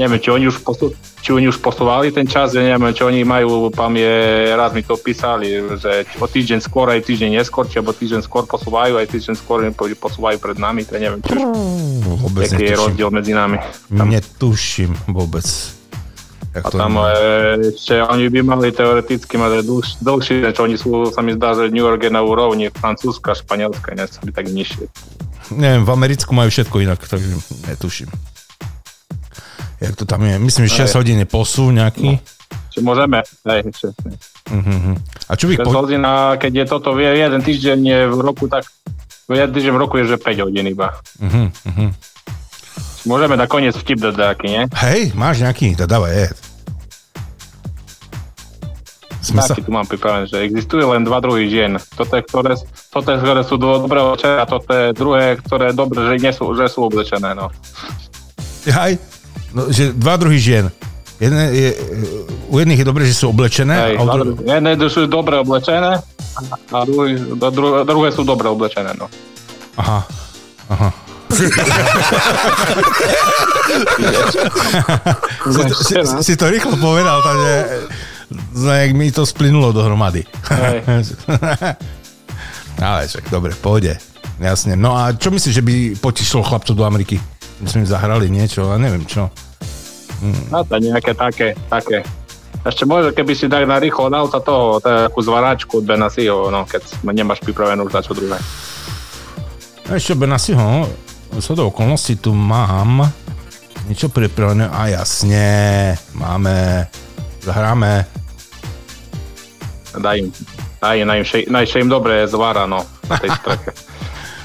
neviem, či oni už posu, či oni už posúvali ten čas, ja neviem, či oni majú, tam je, raz mi to písali, že o týždeň skôr, aj týždeň neskôr, či alebo týždeň skôr posúvajú, aj týždeň skôr posúvajú pred nami, to neviem, či už, Vôbec aký je netuším. rozdiel medzi nami. Netuším vôbec. Jak A tam e, ešte oni by mali teoreticky mať dlhš, dlhšie, čo oni sú, sa mi zdá, že New York je na úrovni Francúzska, Španielska, nie tak nižšie. Neviem, v Americku majú všetko inak, takže netuším. Jak to tam je? Myslím, že 6 Aj. hodín je posú nejaký. Či môžeme, hej, ešte. Uh-huh. A čo by ich 6 po... hodín, a keď je toto jeden týždeň je v roku, tak jeden týždeň v roku je, že 5 hodín iba. Uh-huh. Môžeme nakoniec vtip dať nejaký, nie? Hej, máš nejaký? To dávaj, je. Sme sa... Tu mám pripravený, že existuje len dva druhy žien. Toto je, ktoré, toto je, ktoré sú do- dobre oblečené a toto je druhé, ktoré dobre, že, nie sú, že sú oblečené. No. Hej, no, že dva druhy žien. Jedne je, u jedných je dobré, že sú oblečené. Hej, a u dru... Jedné sú dobre oblečené a druhé, dru- druhé sú dobre oblečené. No. Aha, aha. si, si, si to rýchlo povedal, takže jak mi to splynulo dohromady. Ale však, dobre, pôjde. Jasne. No a čo myslíš, že by potišlo chlapcov do Ameriky? My sme im zahrali niečo, a neviem čo. No to nejaké také, také. Ešte možno, keby si tak na rýchlo dal sa toho, takú zvaračku od Benasiho, no, keď nemáš pripravenú už čo druhé. No Ešte Benasiho, sa do okolností tu mám niečo pripravené a jasne, máme, zahráme. Daj im, daj im, najšej im dobre zvara, no, tej streche.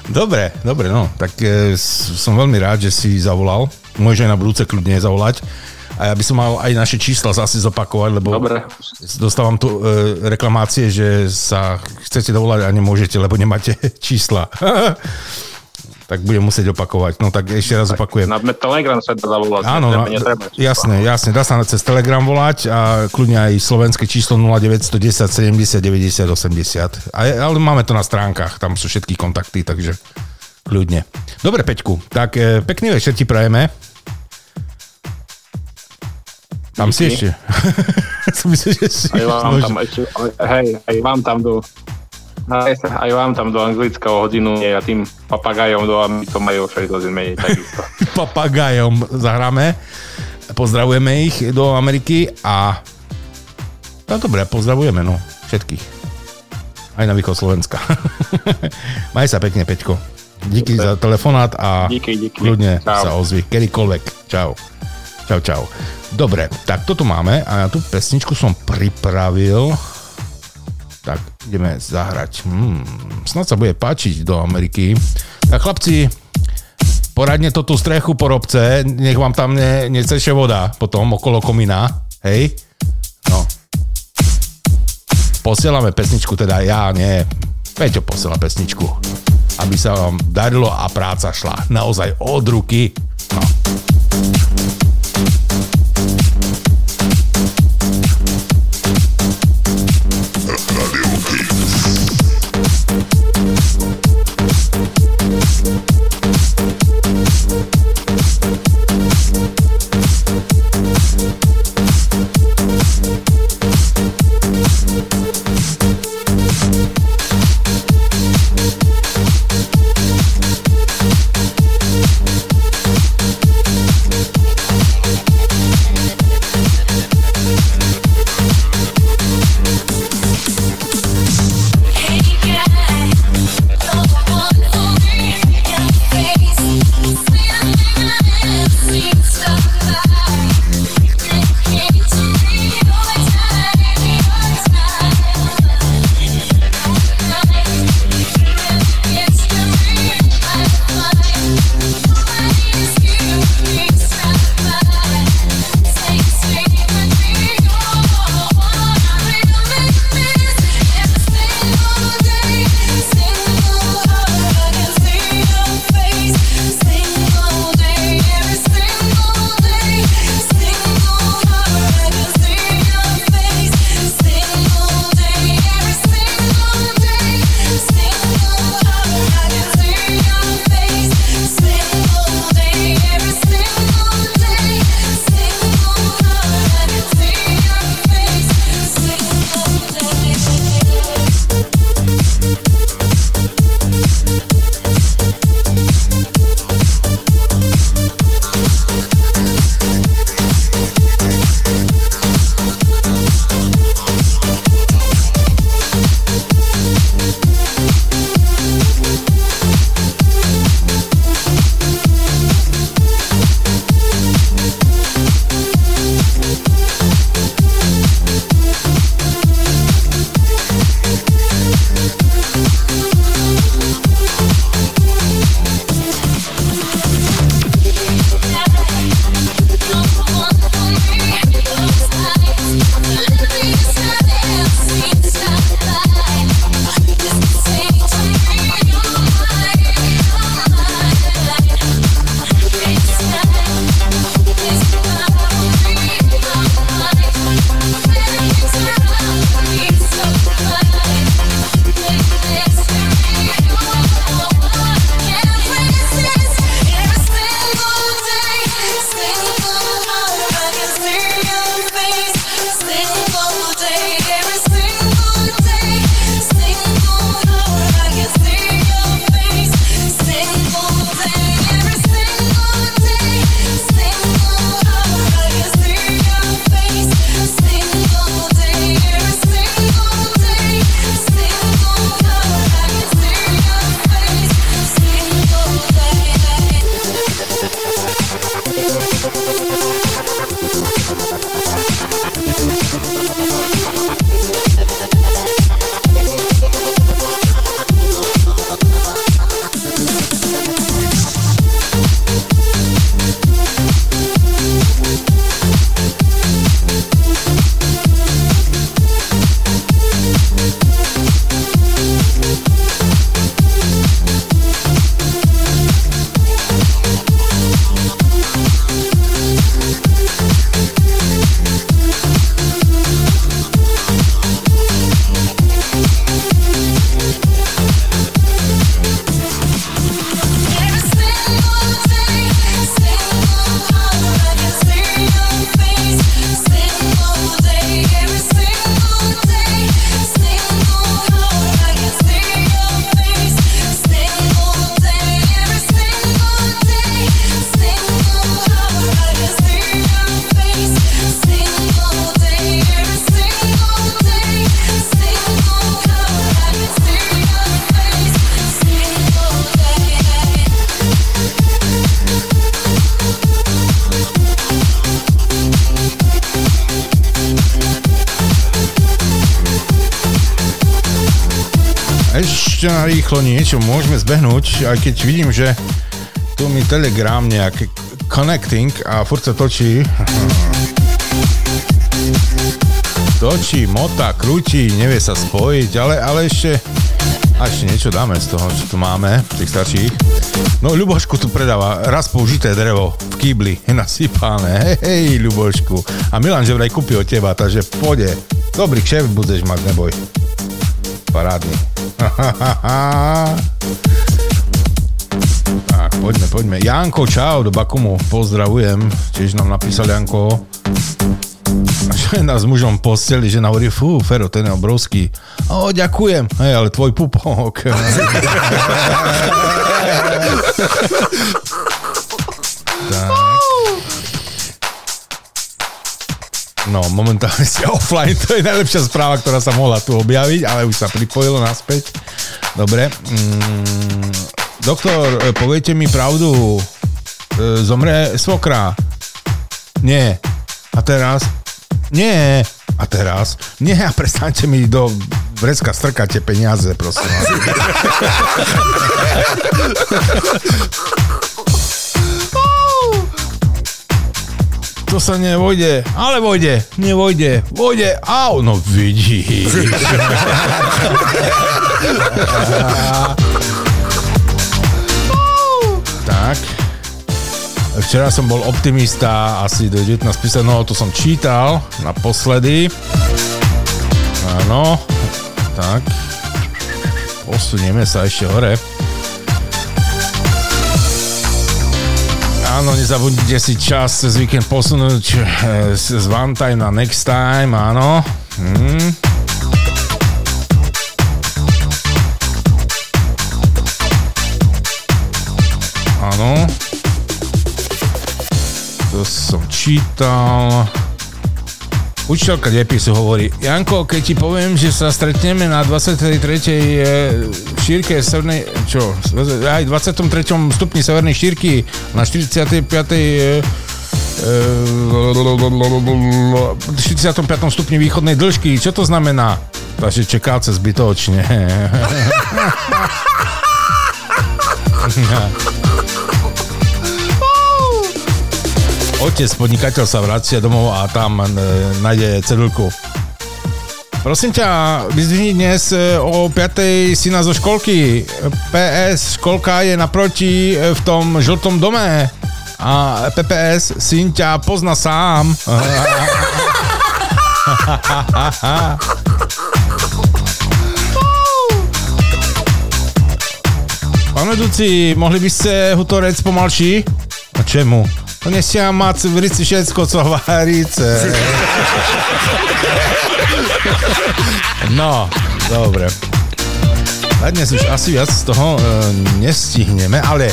Dobre, dobre, no, tak e, som veľmi rád, že si zavolal. Môže aj na budúce kľudne zavolať. A ja by som mal aj naše čísla zase zopakovať, lebo Dobre. dostávam tu e, reklamácie, že sa chcete dovolať a nemôžete, lebo nemáte čísla. tak budem musieť opakovať. No tak ešte raz opakujem. Na Telegram sa dá zavolať. Áno, no, netreba. jasné, jasné, dá sa na cez Telegram volať a kľudne aj slovenské číslo 0910 70 90 80. A, je- ale máme to na stránkach, tam sú všetky kontakty, takže kľudne. Dobre, Peťku, tak e, pekný večer ti prajeme. Tam si Díky. ešte. Som myslel, že si Aj vám tam, ešte, hej, aj vám tam do aj, aj vám tam do anglického hodinu a tým papagajom do to majú 6 hodín menej takisto. papagajom zahráme. Pozdravujeme ich do Ameriky a no dobre, pozdravujeme no, všetkých. Aj na východ Slovenska. Maj sa pekne, Peťko. Díky za telefonát a Díky, Čau. sa ozvi, kedykoľvek. Čau. Čau, čau. Dobre, tak toto máme a ja tú pesničku som pripravil. Ideme zahrať. Hmm, snad sa bude páčiť do Ameriky. Tak chlapci, poradne to tú strechu porobce, nech vám tam ne, neceše voda potom okolo komína. Hej? No. Posielame pesničku, teda ja, nie. Peťo posiela pesničku. Aby sa vám darilo a práca šla naozaj od ruky. No. Rýchlo niečo môžeme zbehnúť, aj keď vidím, že tu mi Telegram nejak connecting a furt sa točí. Točí, mota, krúti, nevie sa spojiť, ale, ale ešte, ešte niečo dáme z toho, čo tu máme, tých starších. No, Ľubošku tu predáva raz použité drevo v kýbli, nasypané, hej, Ľubošku. A Milan že vraj kúpi od teba, takže pôjde. Dobrý kšeft budeš mať, neboj. Parádny. tak, poďme, poďme. Janko, čau, do Bakumu, pozdravujem. Tiež nám napísal Janko. Žena s mužom posteli, žena hovorí, fú, Fero, ten je obrovský. O, ďakujem. Hej, ale tvoj pupok. No, momentálne si offline, to je najlepšia správa, ktorá sa mohla tu objaviť, ale už sa pripojilo naspäť. Dobre. Mm, doktor, e, poviete mi pravdu. E, zomre svokra. Nie. A teraz? Nie. A teraz? Nie, a prestaňte mi do vrecka strkať tie peniaze, prosím. To sa nevojde, ale vojde, nevojde, vojde, au, no vidíš. tak. Včera som bol optimista asi do 19 písať, no to som čítal naposledy. Áno, tak. Posunieme sa ešte hore. Áno, nezabudnite si čas cez víkend posunúť eh, z one time na next time, áno. Hm. Áno. To som čítal. Učiteľka depisu hovorí, Janko, keď ti poviem, že sa stretneme na 23. eh, šírke severnej, čo, aj 23. stupni severnej šírky na 45. eh, eh, 45. stupni východnej dĺžky, čo to znamená? Takže čekáce zbytočne. Otec podnikateľ sa vracia domov a tam e, nájde cedulku. Prosím ťa, vyzdvihni dnes e, o 5. syna zo školky. PS, školka je naproti e, v tom žltom dome. A PPS, syn ťa pozna sám. Pán vedúci, mohli by ste hutorec pomalší? A čemu? To nesia mať v rici všetko, co varíce. No, dobre. Na dnes už asi viac z toho e, nestihneme, ale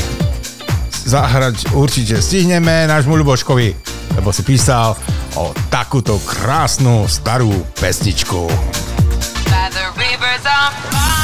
zahrať určite stihneme nášmu Ľuboškovi, lebo si písal o takúto krásnu starú pesničku. By the rivers of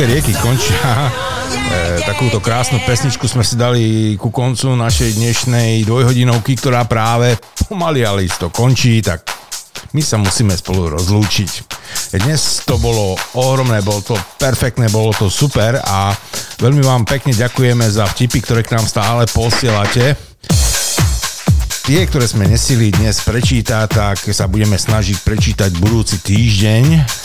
Babylonské rieky končia. E, takúto krásnu pesničku sme si dali ku koncu našej dnešnej dvojhodinovky, ktorá práve pomaly, ale isto končí, tak my sa musíme spolu rozlúčiť. Dnes to bolo ohromné, bolo to perfektné, bolo to super a veľmi vám pekne ďakujeme za vtipy, ktoré k nám stále posielate. Tie, ktoré sme nesili dnes prečítať, tak sa budeme snažiť prečítať budúci týždeň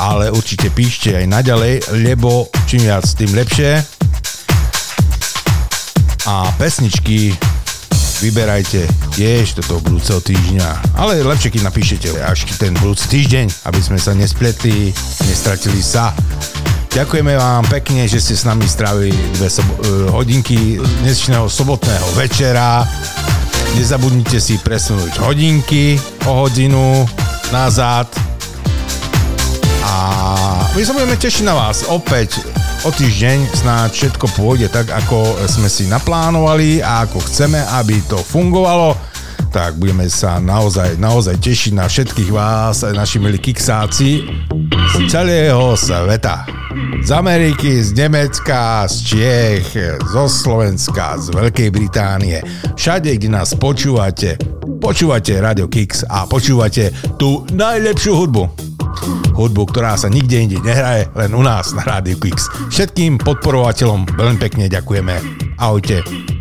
ale určite píšte aj naďalej, lebo čím viac, tým lepšie. A pesničky vyberajte tiež do toho budúceho týždňa. Ale lepšie, keď napíšete až ten budúci týždeň, aby sme sa nespletli, nestratili sa. Ďakujeme vám pekne, že ste s nami strávili dve sobo- eh, hodinky dnešného sobotného večera. Nezabudnite si presunúť hodinky o hodinu nazad my sa budeme tešiť na vás opäť o týždeň snáď všetko pôjde tak, ako sme si naplánovali a ako chceme, aby to fungovalo tak budeme sa naozaj, naozaj tešiť na všetkých vás, naši milí kiksáci z celého sveta. Z Ameriky, z Nemecka, z Čiech, zo Slovenska, z Veľkej Británie. Všade, kde nás počúvate, počúvate Radio Kix a počúvate tú najlepšiu hudbu hudbu, ktorá sa nikde inde nehraje, len u nás na Rádiu Kix. Všetkým podporovateľom veľmi pekne ďakujeme. Ahojte.